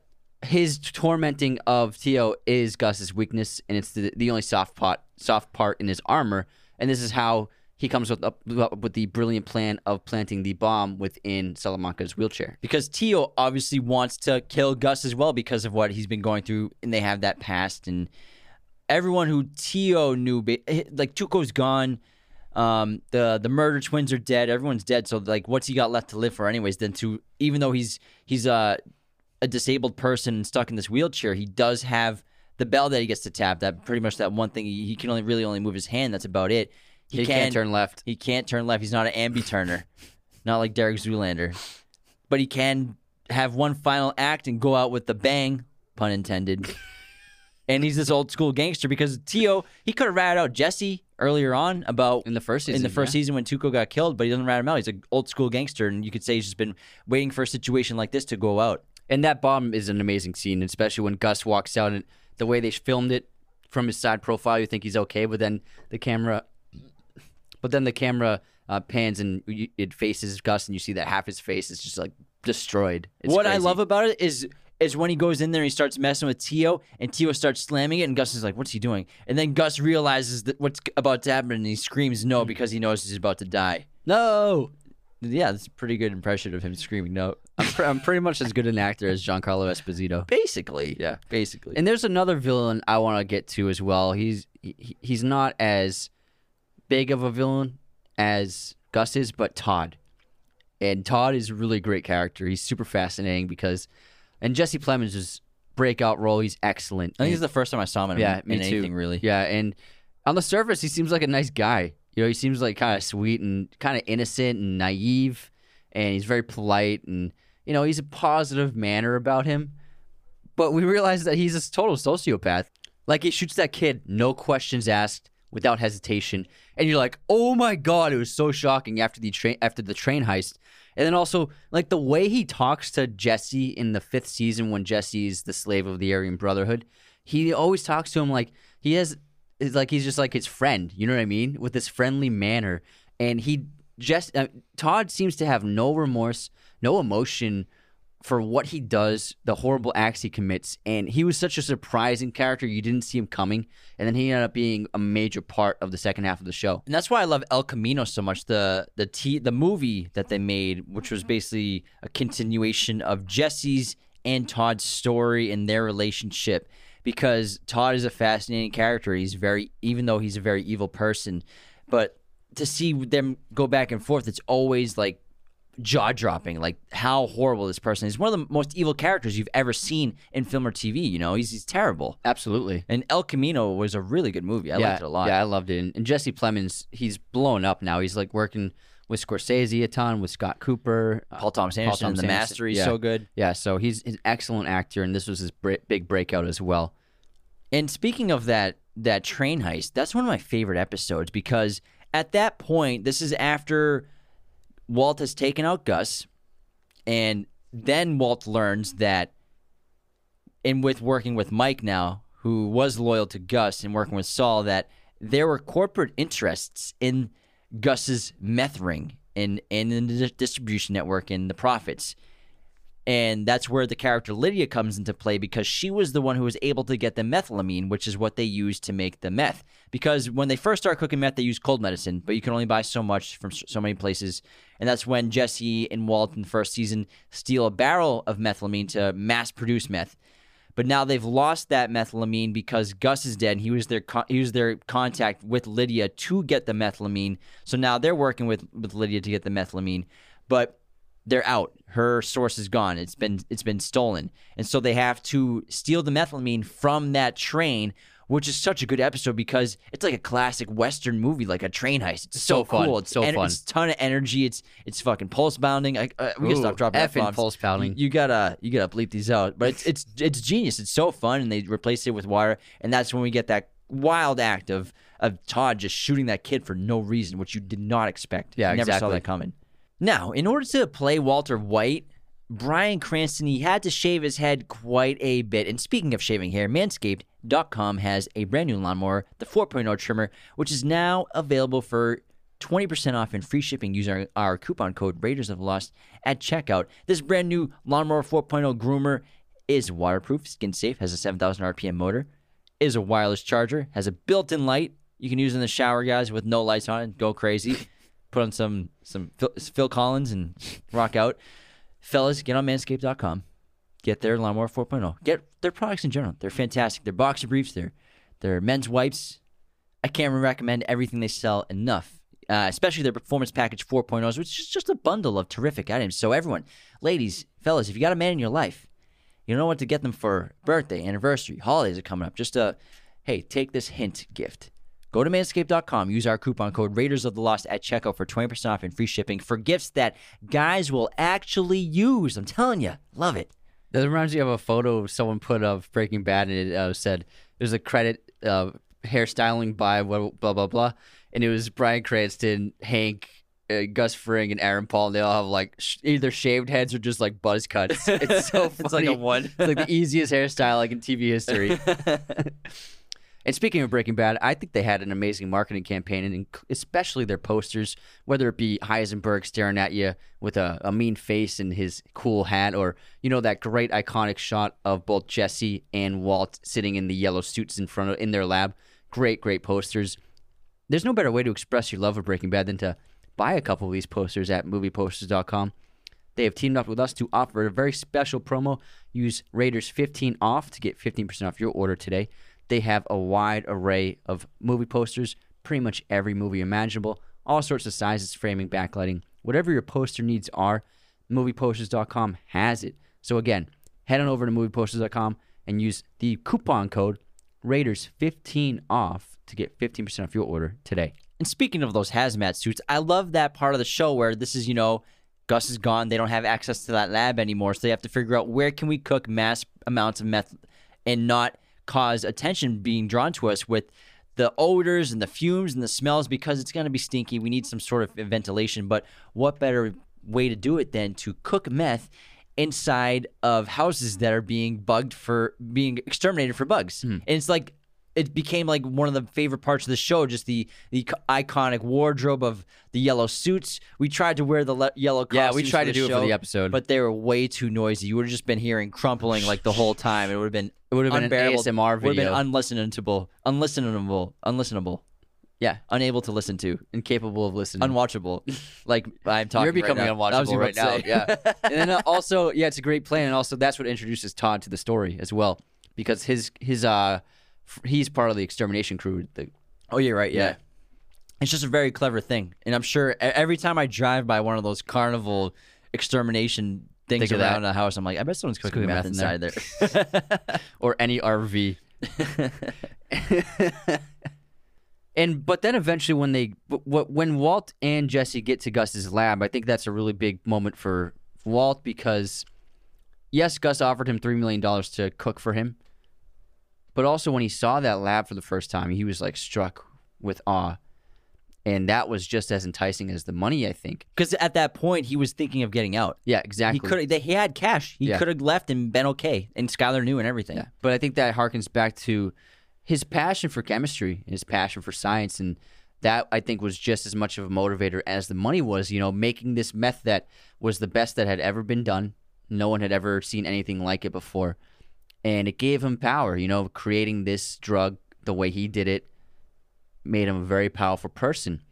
his tormenting of Tio is Gus's weakness, and it's the the only soft pot, soft part in his armor. And this is how he comes with up with the brilliant plan of planting the bomb within Salamanca's wheelchair. because Tio obviously wants to kill Gus as well because of what he's been going through, and they have that past. And everyone who Tio knew, like Tuco's gone, um, the the murder twins are dead. Everyone's dead. So like, what's he got left to live for, anyways? Then to even though he's he's a a disabled person stuck in this wheelchair, he does have the bell that he gets to tap. That pretty much that one thing he, he can only really only move his hand. That's about it. He, can't turn left. He can't turn left. He's not an ambi turner, not like Derek Zoolander. But he can have one final act and go out with the bang, pun intended. and he's this old school gangster because Tio, he could have ratted out Jesse earlier on about In the first season, in the first yeah. season when Tuco got killed, but he doesn't rat him out. He's an old school gangster, and you could say he's just been waiting for a situation like this to go out. And that bomb is an amazing scene, especially when Gus walks out and the way they filmed it from his side profile, you think he's okay, but then the camera, but then the camera uh, pans and you- it faces Gus, and you see that half his face is just like destroyed. It's what I love about it is is when he goes in there and he starts messing with Tio, and Tio starts slamming it, and Gus is like, "What's he doing?" And then Gus realizes that what's about to happen, and he screams no because he knows he's about to die. no. Yeah, that's a pretty good impression of him screaming no. I'm, I'm pretty much as good an actor as Giancarlo Esposito. Basically, Yeah. basically. And there's another villain I want to get to as well. He's he, he's not as big of a villain as Gus is, but Todd. And Todd is a really great character. He's super fascinating because, and Jesse Plemons' breakout role, he's excellent. I think And- it's the first time I saw him in, yeah, in me too. anything really. Yeah, and on the surface, he seems like a nice guy. You know, he seems like kind of sweet and kind of innocent and naive, and he's very polite, and you know, he's a positive manner about him. but we realize that he's a total sociopath. Like he shoots that kid, no questions asked, without hesitation, and you're like, "Oh my god!" It was so shocking after the train after the train heist, and then also like the way he talks to Jesse in the fifth season when Jesse's the slave of the Aryan Brotherhood. He always talks to him like he has, it's like he's just like his friend. You know what I mean? With this friendly manner, and he just uh, Todd seems to have no remorse, no emotion for what he does, the horrible acts he commits, and he was such a surprising character. You didn't see him coming, and then he ended up being a major part of the second half of the show. And that's why I love El Camino so much. The the t- the movie that they made, which was basically a continuation of Jesse's and Todd's story and their relationship. Because Todd is a fascinating character. He's very, even though he's a very evil person, but to see them go back and forth, it's always like jaw dropping, like how horrible this person is. One of the most evil characters you've ever seen in film or TV. You know, he's he's terrible. Absolutely. And El Camino was a really good movie. I yeah, liked it a lot. Yeah, I loved it. And, and Jesse Plemons, he's blown up now. He's like working with Scorsese a ton, with Scott Cooper, uh, Paul Thomas Anderson, Thomas The Anderson, Master, he's yeah. so good. Yeah, so he's an excellent actor, and this was his big breakout as well. And speaking of that that train heist, that's one of my favorite episodes because at that point, this is after Walt has taken out Gus, and then Walt learns that, and with working with Mike now, who was loyal to Gus, and working with Saul, that there were corporate interests in Gus's meth ring and and in the distribution network and the profits. And that's where the character Lydia comes into play because she was the one who was able to get the methylamine, which is what they use to make the meth. Because when they first start cooking meth, they use cold medicine, but you can only buy so much from so many places. And that's when Jesse and Walt in the first season steal a barrel of methylamine to mass produce meth. But now they've lost that methylamine because Gus is dead. And he was their con- he was their contact with Lydia to get the methylamine. So now they're working with with Lydia to get the methylamine, but they're out. Her source is gone. It's been it's been stolen, and so they have to steal the methylamine from that train. Which is such a good episode because it's like a classic Western movie, like a train heist. It's so, So fun. cool. It's So en- fun. It's a ton of energy. It's it's fucking pulse bounding. I, uh, we can stop Ooh, dropping effing pulse pounding. You, you gotta you gotta bleep these out. But it's it's it's genius. It's so fun, and they replace it with wire, and that's when we get that wild act of of Todd just shooting that kid for no reason, which you did not expect. Yeah, You never saw that coming. Now, in order to play Walter White, Bryan Cranston he had to shave his head quite a bit. And speaking of shaving hair, Manscaped.com has a brand new lawnmower, the 4.0 trimmer, which is now available for 20% off and free shipping using our, our coupon code Raiders of Lost at checkout. This brand new Lawnmower 4.0 groomer is waterproof, skin safe, has a 7,000 RPM motor, is a wireless charger, has a built-in light you can use in the shower, guys, with no lights on it. Go crazy. Put on some some Phil, Phil Collins and rock out. Fellas, get on manscaped.com. Get their lawnmower 4.0. Get their products in general. They're fantastic. Their boxer briefs, their their men's wipes. I can't recommend everything they sell enough. Uh, especially their performance package 4.0s, which is just a bundle of terrific items. So everyone, ladies, fellas, if you got a man in your life, you know what to get them for birthday, anniversary, holidays are coming up. Just a hey, take this hint gift. Go to manscaped.com, use our coupon code Raiders of the Lost at checkout for 20% off and free shipping for gifts that guys will actually use. I'm telling you, love it. That reminds me of a photo someone put of Breaking Bad, and it uh, said there's a credit uh, hairstyling by blah blah blah blah, and it was Bryan Cranston, Hank, uh, Gus Fring, and Aaron Paul. And they all have like sh- either shaved heads or just like buzz cuts. It's so funny. It's like a one. It's like the easiest hairstyle like in TV history. And speaking of Breaking Bad, I think they had an amazing marketing campaign, and especially their posters, whether it be Heisenberg staring at you with a, a mean face and his cool hat, or you know that great iconic shot of both Jesse and Walt sitting in the yellow suits in front of in their lab. Great, great posters. There's no better way to express your love of Breaking Bad than to buy a couple of these posters at movieposters.com. They have teamed up with us to offer a very special promo. Use Raiders 15 off to get 15% off your order today. They have a wide array of movie posters, pretty much every movie imaginable, all sorts of sizes, framing, backlighting. Whatever your poster needs are, movieposters.com has it. So again, head on over to movieposters.com and use the coupon code Raiders15 off to get 15% off your order today. And speaking of those hazmat suits, I love that part of the show where this is, you know, Gus is gone. They don't have access to that lab anymore, so they have to figure out where can we cook mass amounts of meth and not cause attention being drawn to us with the odors and the fumes and the smells because it's going to be stinky. We need some sort of ventilation. But what better way to do it than to cook meth inside of houses that are being bugged for being exterminated for bugs? Hmm. And it's like it became like one of the favorite parts of the show, just the the iconic wardrobe of the yellow suits. We tried to wear the le- yellow Yeah, we tried to do it for the episode. but they were way too noisy. You would have just been hearing crumpling like the whole time. It would have been It would have been an unbearable. ASMR Would video. have been unlistenable, unlistenable, unlistenable, yeah, unable to listen to, incapable of listening. unwatchable. like I'm talking. You're becoming right now. I was unwatchable right now. Yeah, and then uh, also, yeah, it's a great plan, and also that's what introduces Todd to the story as well, because his his uh, he's part of the extermination crew. The, oh, you're right. Yeah. Yeah. It's just a very clever thing, and I'm sure every time I drive by one of those carnival extermination things Think around the house, I'm like, I bet someone's cooking, cooking meth, meth inside there. there. or any RV. and but then eventually when they when Walt and Jesse get to Gus's lab, I think that's a really big moment for Walt because yes, Gus offered him 3 million dollars to cook for him. But also when he saw that lab for the first time, he was like struck with awe. And that was just as enticing as the money, I think. Because at that point, he was thinking of getting out. Yeah, exactly. He could. He had cash. He Yeah. could have left and been okay. And Skyler knew and everything. Yeah, but I think that harkens back to his passion for chemistry, his passion for science, and that I think was just as much of a motivator as the money was. You know, making this meth that was the best that had ever been done. No one had ever seen anything like it before, and it gave him power. You know, creating this drug the way he did it made him a very powerful person.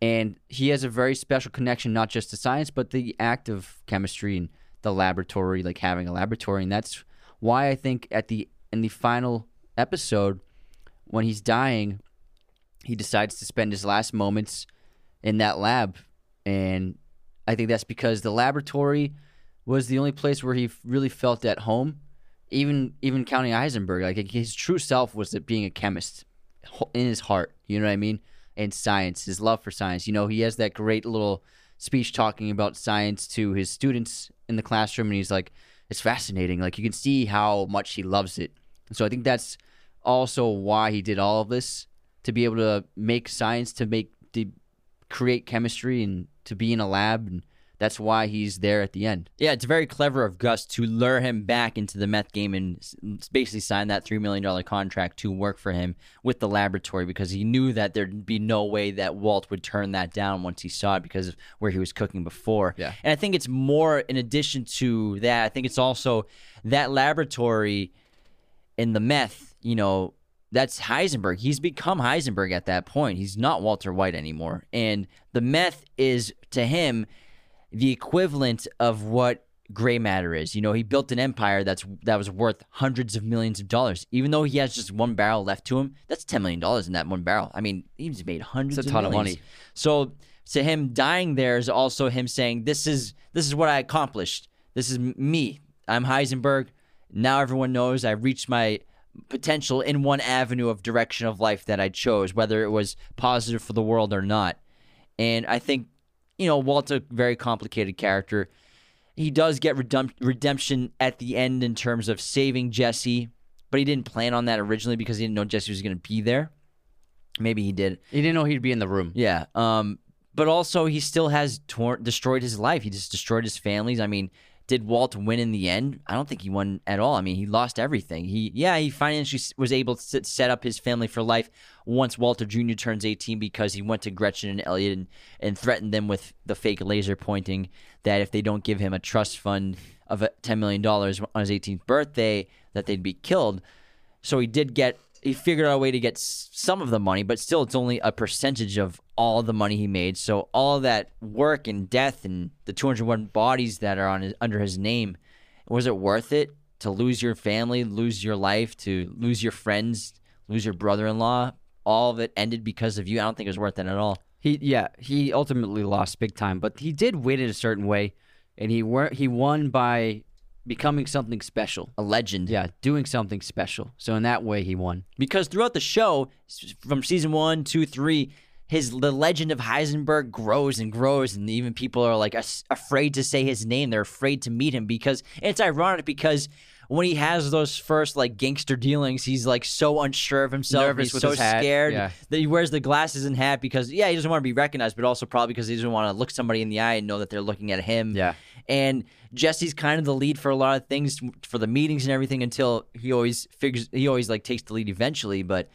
And he has a very special connection, not just to science, but the act of chemistry and the laboratory, like having a laboratory. And that's why I think at the in the final episode, when he's dying, he decides to spend his last moments in that lab. And I think that's because the laboratory was the only place where he really felt at home. Even even counting Heisenberg, like his true self was being a chemist in his heart. You know what I mean? And science, his love for science. You know, he has that great little speech talking about science to his students in the classroom, and he's like, "It's fascinating. Like you can see how much he loves it." So I think that's also why he did all of this to be able to make science, to make to create chemistry, and to be in a lab, and that's why he's there at the end. Yeah, it's very clever of Gus to lure him back into the meth game and basically sign that $3 million contract to work for him with the laboratory because he knew that there'd be no way that Walt would turn that down once he saw it because of where he was cooking before. Yeah. And I think it's more, in addition to that, I think it's also that laboratory in the meth, you know, that's Heisenberg. He's become Heisenberg at that point. He's not Walter White anymore. And the meth is, to him, the equivalent of what gray matter is. You know, he built an empire that's that was worth hundreds of millions of dollars. Even though he has just one barrel left to him, that's ten million dollars in that one barrel. I mean, he's made hundreds It's a of ton of millions. money. So to him dying there is also him saying, This is this is what I accomplished. This is me. I'm Heisenberg. Now everyone knows I've reached my potential in one avenue of direction of life that I chose, whether it was positive for the world or not. And I think, you know, Walt's a very complicated character. He does get redemp- redemption at the end in terms of saving Jesse, but he didn't plan on that originally because he didn't know Jesse was going to be there. Maybe he did. He didn't know he'd be in the room. Yeah. Um, but also he still has torn destroyed his life. He just destroyed his families. I mean, did Walt win in the end? I don't think he won at all. I mean, he lost everything. He yeah, he financially was able to set up his family for life once Walter Jr. turns 18 because he went to Gretchen and Elliot and, and threatened them with the fake laser pointing that if they don't give him a trust fund of $10 million on his 18th birthday that they'd be killed. So he did get he figured out a way to get some of the money, but still it's only a percentage of all the money he made. So all that work and death and the 201 bodies that are on his, under his name, was it worth it to lose your family, lose your life, to lose your friends, lose your brother-in-law? All of it ended because of you. I don't think it was worth it at all. He yeah, he ultimately lost big time, but he did win it a certain way, and he were he won by becoming something special. A legend. Yeah, doing something special. So in that way, he won. because throughout the show, from season one, two, three, his the legend of Heisenberg grows and grows, and even people are like as- afraid to say his name. They're afraid to meet him because it's ironic because when he has those first like gangster dealings, he's like so unsure of himself. Nervous he's so scared yeah. that he wears the glasses and hat because yeah, he doesn't want to be recognized, but also probably because he doesn't want to look somebody in the eye and know that they're looking at him. Yeah. And Jesse's kind of the lead for a lot of things for the meetings and everything until he always figures he always like takes the lead eventually, but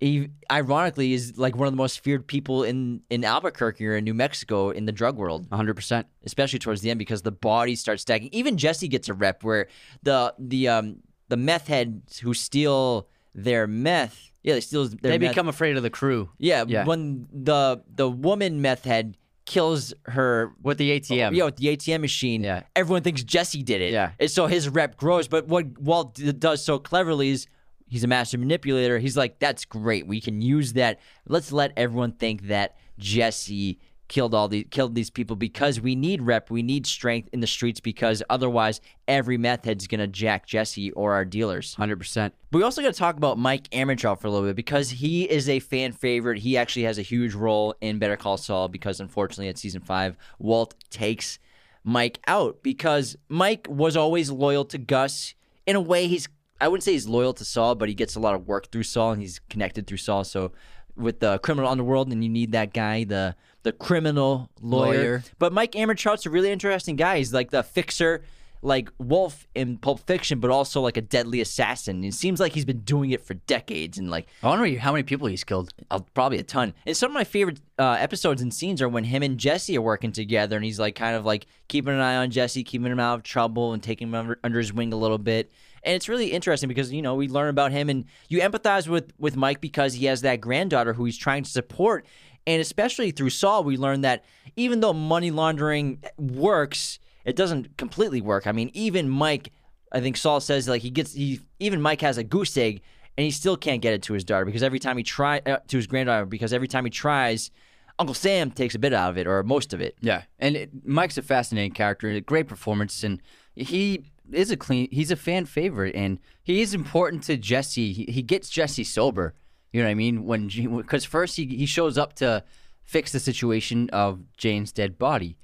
he ironically is like one of the most feared people in in Albuquerque or in New Mexico in the drug world 100%. especially towards the end because the bodies start stacking. Even Jesse gets a rep where the the um the meth heads who steal their meth, yeah, they steal their They meth. become afraid of the crew yeah, yeah. when the the woman meth head kills her with the ATM. yeah, with the ATM machine. Yeah. Everyone thinks Jesse did it. Yeah. And so his rep grows. But what Walt d- does so cleverly is he's a master manipulator. He's like, that's great. We can use that. Let's let everyone think that Jesse killed all these killed these people because we need rep, we need strength in the streets because otherwise every meth head's gonna jack Jesse or our dealers. 100%. But we also got to talk about Mike Ehrmantraut for a little bit because he is a fan favorite. He actually has a huge role in Better Call Saul because unfortunately at season five, Walt takes Mike out because Mike was always loyal to Gus. In a way, he's I wouldn't say he's loyal to Saul, but he gets a lot of work through Saul and he's connected through Saul. So with the criminal underworld, and you need that guy, the the criminal lawyer. Lawyer. But Mike Ehrmantraut's a really interesting guy. He's like the fixer, like Wolf in Pulp Fiction, but also like a deadly assassin. It seems like he's been doing it for decades, and like I wonder how many people he's killed. uh, probably a ton. And some of my favorite uh, episodes and scenes are when him and Jesse are working together, and he's like kind of like keeping an eye on Jesse, keeping him out of trouble, and taking him under, under his wing a little bit. And it's really interesting because you know we learn about him, and you empathize with with Mike because he has that granddaughter who he's trying to support. And especially through Saul, we learn that even though money laundering works, it doesn't completely work. I mean, even Mike, I think Saul says like he gets he even Mike has a goose egg and he still can't get it to his daughter because every time he try uh, to his granddaughter because every time he tries, Uncle Sam takes a bit out of it or most of it. Yeah, and it, Mike's a fascinating character, a great performance, and he is a clean. He's a fan favorite, and he is important to Jesse. He, he gets Jesse sober. You know what I mean? When because first he he shows up to fix the situation of Jane's dead body,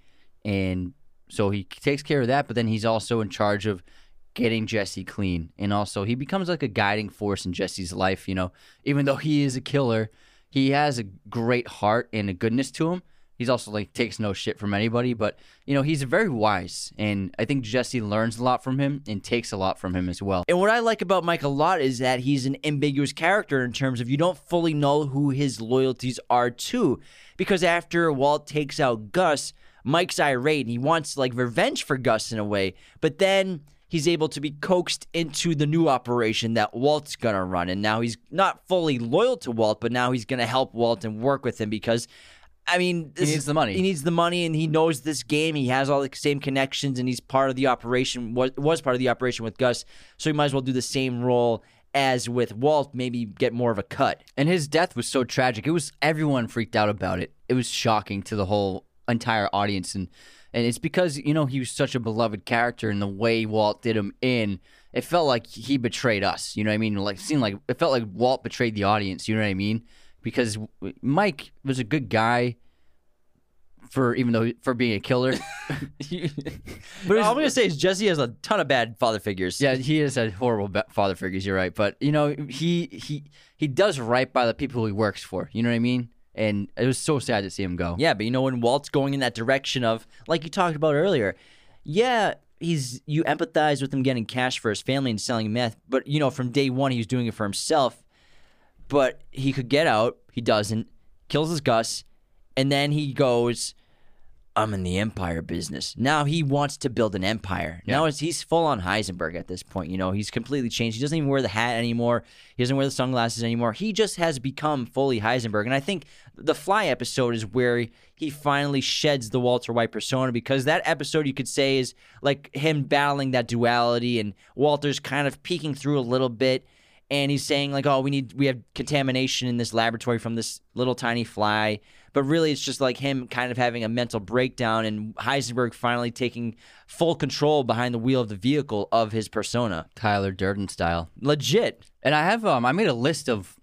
and so he takes care of that. But then he's also in charge of getting Jesse clean, and also he becomes like a guiding force in Jesse's life. You know, even though he is a killer, he has a great heart and a goodness to him. He's also like takes no shit from anybody, but you know he's very wise, and I think Jesse learns a lot from him and takes a lot from him as well. And what I like about Mike a lot is that he's an ambiguous character in terms of you don't fully know who his loyalties are to. Because after Walt takes out Gus, Mike's irate and he wants like revenge for Gus in a way. But then he's able to be coaxed into the new operation that Walt's gonna run. And now he's not fully loyal to Walt, but now he's gonna help Walt and work with him because I mean, this needs is- the money. He needs the money, and he knows this game. He has all the same connections, and he's part of the operation. Was was part of the operation with Gus, so he might as well do the same role as with Walt. Maybe get more of a cut. And his death was so tragic. It was everyone freaked out about it. It was shocking to the whole entire audience and and it's because, you know, he was such a beloved character and the way Walt did him in, it felt like he betrayed us. You know what I mean? Like seemed like it felt like Walt betrayed the audience, you know what I mean? Because Mike was a good guy for even though for being a killer. But all I'm gonna say is Jesse has a ton of bad father figures. Yeah, he is a horrible father figures. You're right, but you know he he he does right by the people he works for. You know what I mean? And it was so sad to see him go. Yeah, but you know when Walt's going in that direction of like you talked about earlier, yeah, he's you empathize with him getting cash for his family and selling meth, but you know from day one he was doing it for himself. But he could get out, he doesn't, kills his Gus, and then he goes, I'm in the empire business. Now he wants to build an empire. Now he's full on Heisenberg at this point. You know, he's completely changed. He doesn't even wear the hat anymore. He doesn't wear the sunglasses anymore. He just has become fully Heisenberg. And I think the Fly episode is where he finally sheds the Walter White persona because that episode you could say is like him battling that duality and Walter's kind of peeking through a little bit and he's saying like oh we need we have contamination in this laboratory from this little tiny fly but really it's just like him kind of having a mental breakdown and heisenberg finally taking full control behind the wheel of the vehicle of his persona Tyler Durden style. legit And I have um I made a list of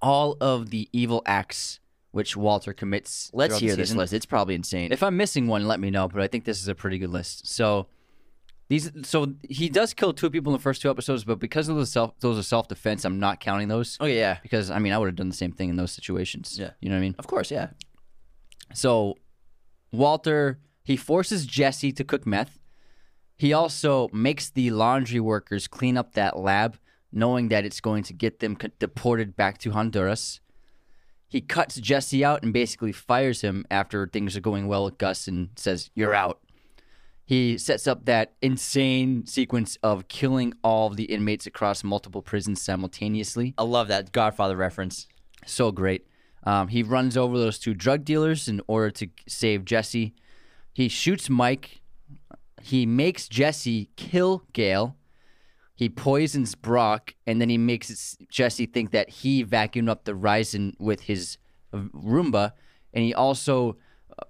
all of the evil acts which Walter commits. Let's hear this list. It's probably insane. If I'm missing one, let me know. But I think this is a pretty good list. So these, so he does kill two people in the first two episodes, but because of the self, those are self defense, I'm not counting those oh, okay, yeah, because I mean I would have done the same thing in those situations. Yeah. you know what I mean. of course, yeah. So Walter he forces Jesse to cook meth. He also makes the laundry workers clean up that lab, knowing that it's going to get them deported back to Honduras. He cuts Jesse out and basically fires him after things are going well with Gus and says, You're out. He sets up that insane sequence of killing all of the inmates across multiple prisons simultaneously. I love that Godfather reference. So great. Um, he runs over those two drug dealers in order to save Jesse. He shoots Mike. He makes Jesse kill Gale. He poisons Brock, and then he makes Jesse think that he vacuumed up the ricin with his uh, Roomba, and he also uh,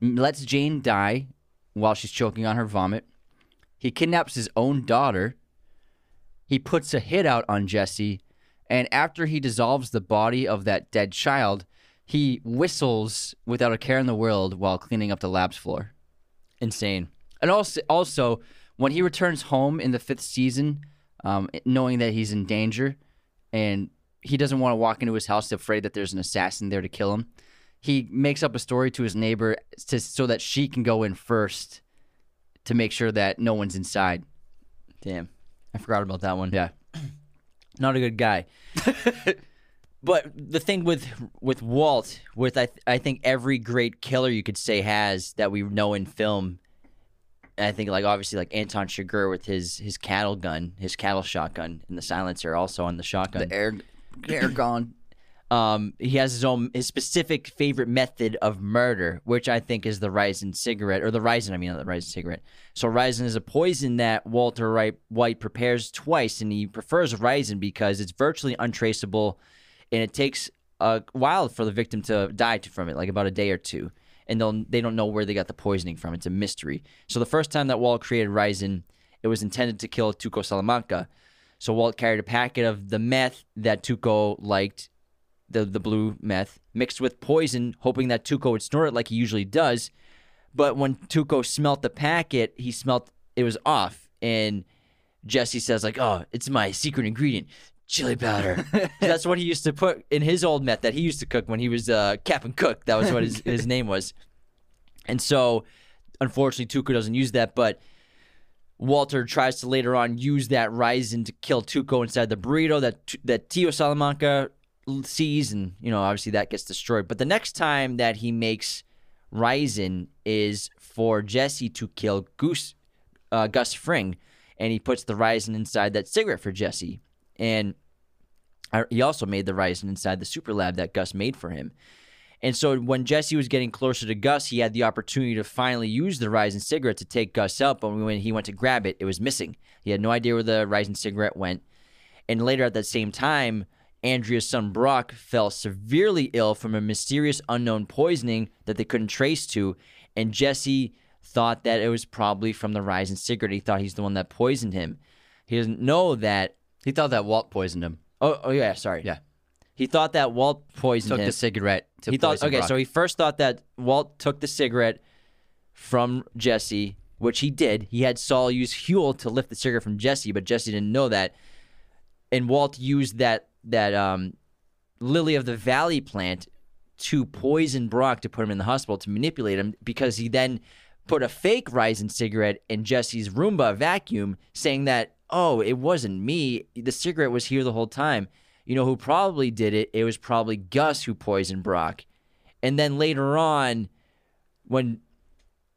lets Jane die while she's choking on her vomit. He kidnaps his own daughter. He puts a hit out on Jesse, and after he dissolves the body of that dead child, he whistles without a care in the world while cleaning up the lab's floor. Insane. And also, also when he returns home in the fifth season, um, knowing that he's in danger and he doesn't want to walk into his house afraid that there's an assassin there to kill him, he makes up a story to his neighbor to, so that she can go in first to make sure that no one's inside. Damn, I forgot about that one. Yeah. not a good guy. but the thing with with Walt, with I I think every great killer you could say has that we know in film. I think like obviously like Anton Chigurh with his his cattle gun, his cattle shotgun, and the silencer also on the shotgun. The air, air gone. Um, he has his own his specific favorite method of murder, which I think is the ricin cigarette or the ricin. I mean, not the ricin cigarette. So ricin is a poison that Walter White prepares twice, and he prefers ricin because it's virtually untraceable, and it takes a while for the victim to die from it, like about a day or two. And they'll they don't know where they got the poisoning from. It's a mystery. So the first time that Walt created ricin, it was intended to kill Tuco Salamanca. So Walt carried a packet of the meth that Tuco liked the the blue meth mixed with poison, hoping that Tuco would snort it like he usually does. But when Tuco smelt the packet, he smelt it was off, and Jesse says like, "Oh, it's my secret ingredient, chili powder." That's what he used to put in his old meth that he used to cook when he was uh, Captain Cook. That was what his his name was. And so, unfortunately, Tuco doesn't use that, but. Walter tries to later on use that ricin to kill Tuco inside the burrito that that Tio Salamanca sees, and you know obviously that gets destroyed. But the next time that he makes ricin is for Jesse to kill Goose uh, Gus Fring, and he puts the ricin inside that cigarette for Jesse, and uh, he also made the ricin inside the super lab that Gus made for him. And so when Jesse was getting closer to Gus, he had the opportunity to finally use the ricin cigarette to take Gus out. But when he went to grab it, it was missing. He had no idea where the ricin cigarette went. And later at that same time, Andrea's son Brock fell severely ill from a mysterious unknown poisoning that they couldn't trace to. And Jesse thought that it was probably from the ricin cigarette. He thought he's the one that poisoned him. He doesn't know that. He thought that Walt poisoned him. Oh, oh yeah, sorry. Yeah. He thought that Walt poisoned Took him the cigarette to he thought okay, Brock. so he first thought that Walt took the cigarette from Jesse, which he did. He had Saul use Huell to lift the cigarette from Jesse, but Jesse didn't know that. And Walt used that that um, lily of the valley plant to poison Brock to put him in the hospital to manipulate him because he then put a fake ricin cigarette in Jesse's Roomba vacuum, saying that oh, it wasn't me. The cigarette was here the whole time. You know who probably did it? It was probably Gus who poisoned Brock. And then later on, when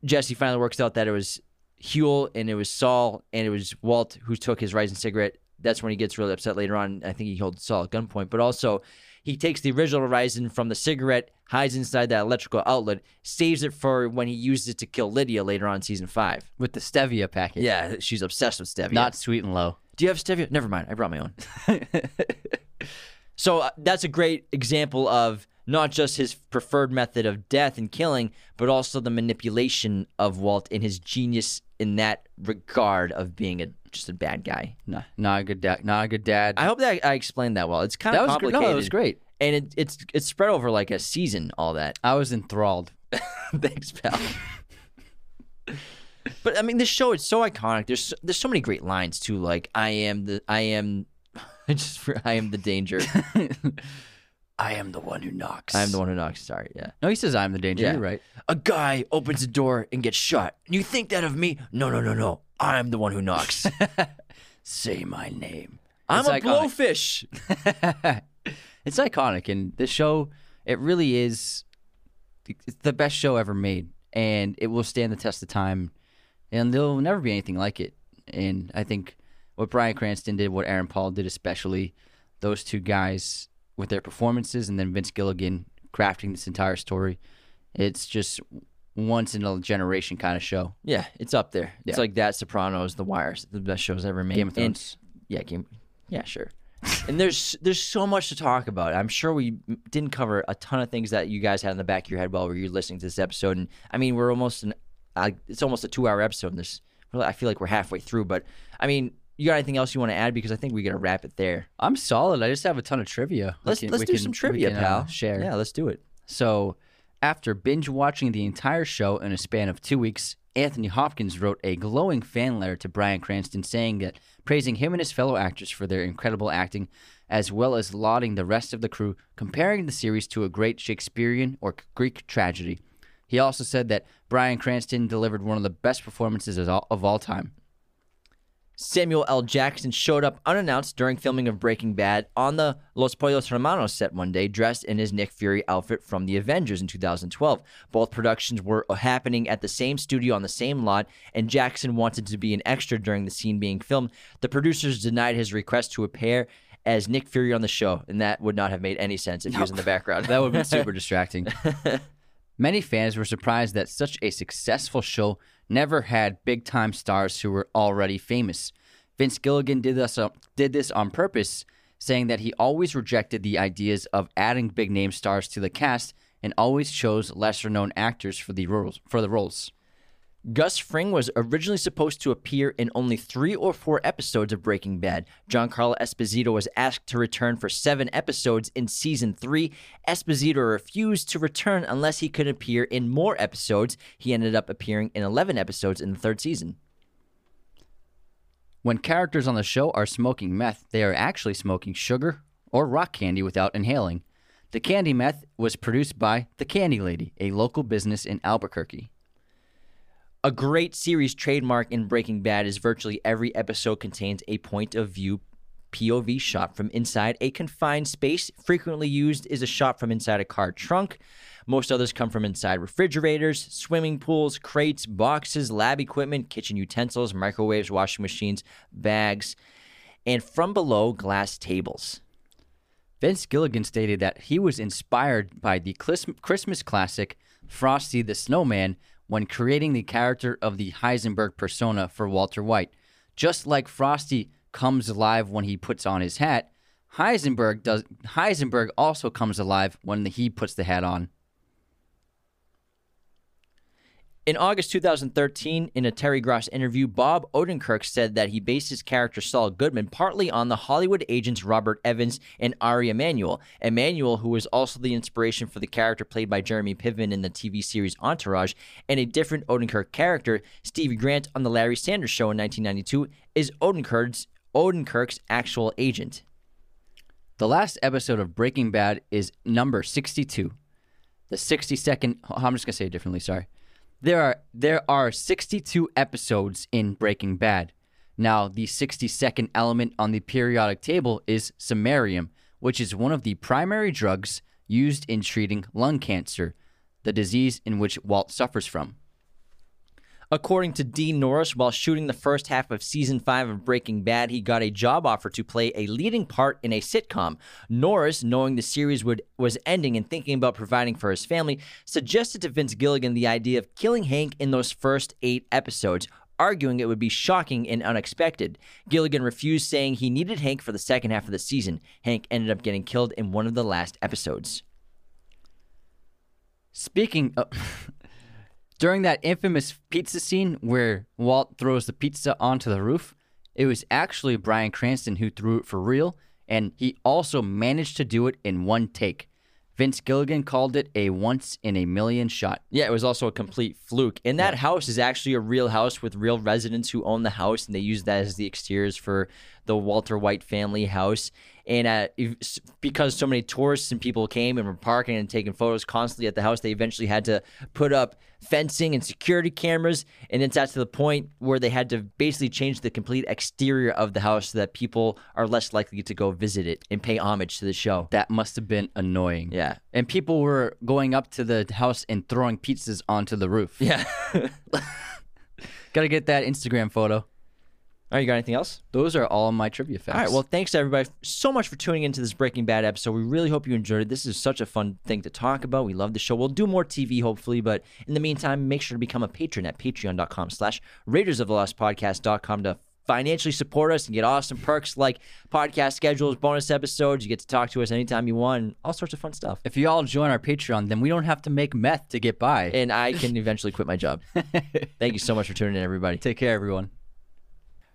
Jesse finally works out that it was Huell and it was Saul and it was Walt who took his ricin cigarette, that's when he gets really upset later on. I think he holds Saul at gunpoint. But also, he takes the original ricin from the cigarette, hides inside that electrical outlet, saves it for when he uses it to kill Lydia later on in season five. with the stevia packet. Yeah, she's obsessed with stevia. Not sweet and low. Do you have stevia? Never mind. I brought my own. so uh, that's a great example of not just his preferred method of death and killing, but also the manipulation of Walt and his genius in that regard of being a just a bad guy. Nah, not a good dad. Not a good dad. I hope that I explained that well. It's kind that of was complicated. No, that was great. and it, it's it's spread over like a season. All that. I was enthralled. Thanks, pal. but I mean, this show is so iconic. There's so, there's so many great lines too. Like I am the I am, I just I am the danger. I am the one who knocks. I am the one who knocks. Sorry, yeah. No, he says I'm the danger. Yeah. You're right. A guy opens the door and gets shot. You think that of me? No, no, no, no. I'm the one who knocks. Say my name. I'm a iconic. blowfish. it's iconic, and this show it really is it's the best show ever made, and it will stand the test of time, and there'll never be anything like it. And I think what Bryan Cranston did, what Aaron Paul did, especially those two guys with their performances, and then Vince Gilligan crafting this entire story, it's just once in a generation kind of show. Yeah, it's up there. It's like that. Sopranos, The Wires, the best shows ever made. Game of And- Thrones. yeah, Game. Yeah, sure. and there's there's so much to talk about. I'm sure we didn't cover a ton of things that you guys had in the back of your head while we were listening to this episode. And I mean, we're almost an uh, it's almost a two hour episode. And this I feel like we're halfway through. But I mean, you got anything else you want to add? Because I think we got to wrap it there. I'm solid. I just have a ton of trivia. Let's can- let's do can- some trivia, can, uh, pal. share. Yeah, let's do it. So, after binge watching the entire show in a span of two weeks, Anthony Hopkins wrote a glowing fan letter to Bryan Cranston saying that praising him and his fellow actors for their incredible acting, as well as lauding the rest of the crew, comparing the series to a great Shakespearean or Greek tragedy. He also said that Bryan Cranston delivered one of the best performances of all, of all time. Samuel L. Jackson showed up unannounced during filming of Breaking Bad on the Los Pollos Hermanos set one day, dressed in his Nick Fury outfit from the Avengers in 2012. Both productions were uh, happening at the same studio on the same lot, and Jackson wanted to be an extra during the scene being filmed. The producers denied his request to appear as Nick Fury on the show, and that would not have made any sense if he was in the background. That would have been super distracting. Many fans were surprised that such a successful show never had big time stars who were already famous. Vince Gilligan did this, uh, did this on purpose, saying that he always rejected the ideas of adding big name stars to the cast and always chose lesser known actors for the roles. For the roles. Gus Fring was originally supposed to appear in only three or four episodes of Breaking Bad. Giancarlo Esposito was asked to return for seven episodes in season three. Esposito refused to return unless he could appear in more episodes. He ended up appearing in 11 episodes in the third season. When characters on the show are smoking meth, they are actually smoking sugar or rock candy without inhaling. The candy meth was produced by The Candy Lady, a local business in Albuquerque. A great series trademark in Breaking Bad is virtually every episode contains a point of view POV shot from inside a confined space. Frequently used is a shot from inside a car trunk. Most others come from inside refrigerators, swimming pools, crates, boxes, lab equipment, kitchen utensils, microwaves, washing machines, bags, and from below glass tables. Vince Gilligan stated that he was inspired by the Christmas classic Frosty the Snowman when creating the character of the Heisenberg persona for Walter White. Just like Frosty comes alive when he puts on his hat, Heisenberg does Heisenberg also comes alive when he puts the hat on. In August 2013, in a Terry Gross interview, Bob Odenkirk said that he based his character Saul Goodman partly on the Hollywood agents Robert Evans and Ari Emanuel. Emanuel, who was also the inspiration for the character played by Jeremy Piven in the TV series Entourage, and a different Odenkirk character, Stevie Grant on the Larry Sanders Show in 1992, is Odenkirk's, Odenkirk's actual agent. The last episode of Breaking Bad is number 62. The 62nd I'm just going to say it differently, sorry. There are there are 62 episodes in Breaking Bad. Now, the 62nd element on the periodic table is samarium, which is one of the primary drugs used in treating lung cancer, the disease in which Walt suffers from. According to Dean Norris, while shooting the first half of season five of Breaking Bad, he got a job offer to play a leading part in a sitcom. Norris, knowing the series would was ending and thinking about providing for his family, suggested to Vince Gilligan the idea of killing Hank in those first eight episodes. Arguing it would be shocking and unexpected. Gilligan refused, saying he needed Hank for the second half of the season. Hank ended up getting killed in one of the last episodes. Speaking of, during that infamous pizza scene where Walt throws the pizza onto the roof, it was actually Bryan Cranston who threw it for real, and he also managed to do it in one take. Vince Gilligan called it a once in a million shot. Yeah, it was also a complete fluke. And that house is actually a real house with real residents who own the house, and they use that as the exteriors for the Walter White family house. And uh, if- because so many tourists and people came and were parking and taking photos constantly at the house, they eventually had to put up fencing and security cameras. And it's at to the point where they had to basically change the complete exterior of the house so that people are less likely to go visit it and pay homage to the show. That must have been annoying. Yeah. And people were going up to the house and throwing pizzas onto the roof. Yeah. Gotta get that Instagram photo. All right, you got anything else? Those are all my trivia facts. All right. Well, thanks everybody so much for tuning into this Breaking Bad episode. We really hope you enjoyed it. This is such a fun thing to talk about. We love the show. We'll do more TV hopefully, but in the meantime, make sure to become a patron at patreon.com slash Raiders of the Lost Podcast.com to financially support us and get awesome perks like podcast schedules, bonus episodes. You get to talk to us anytime you want, and all sorts of fun stuff. if you all join our Patreon, then we don't have to make meth to get by. And I can eventually quit my job. Thank you so much for tuning in, everybody. Take care, everyone.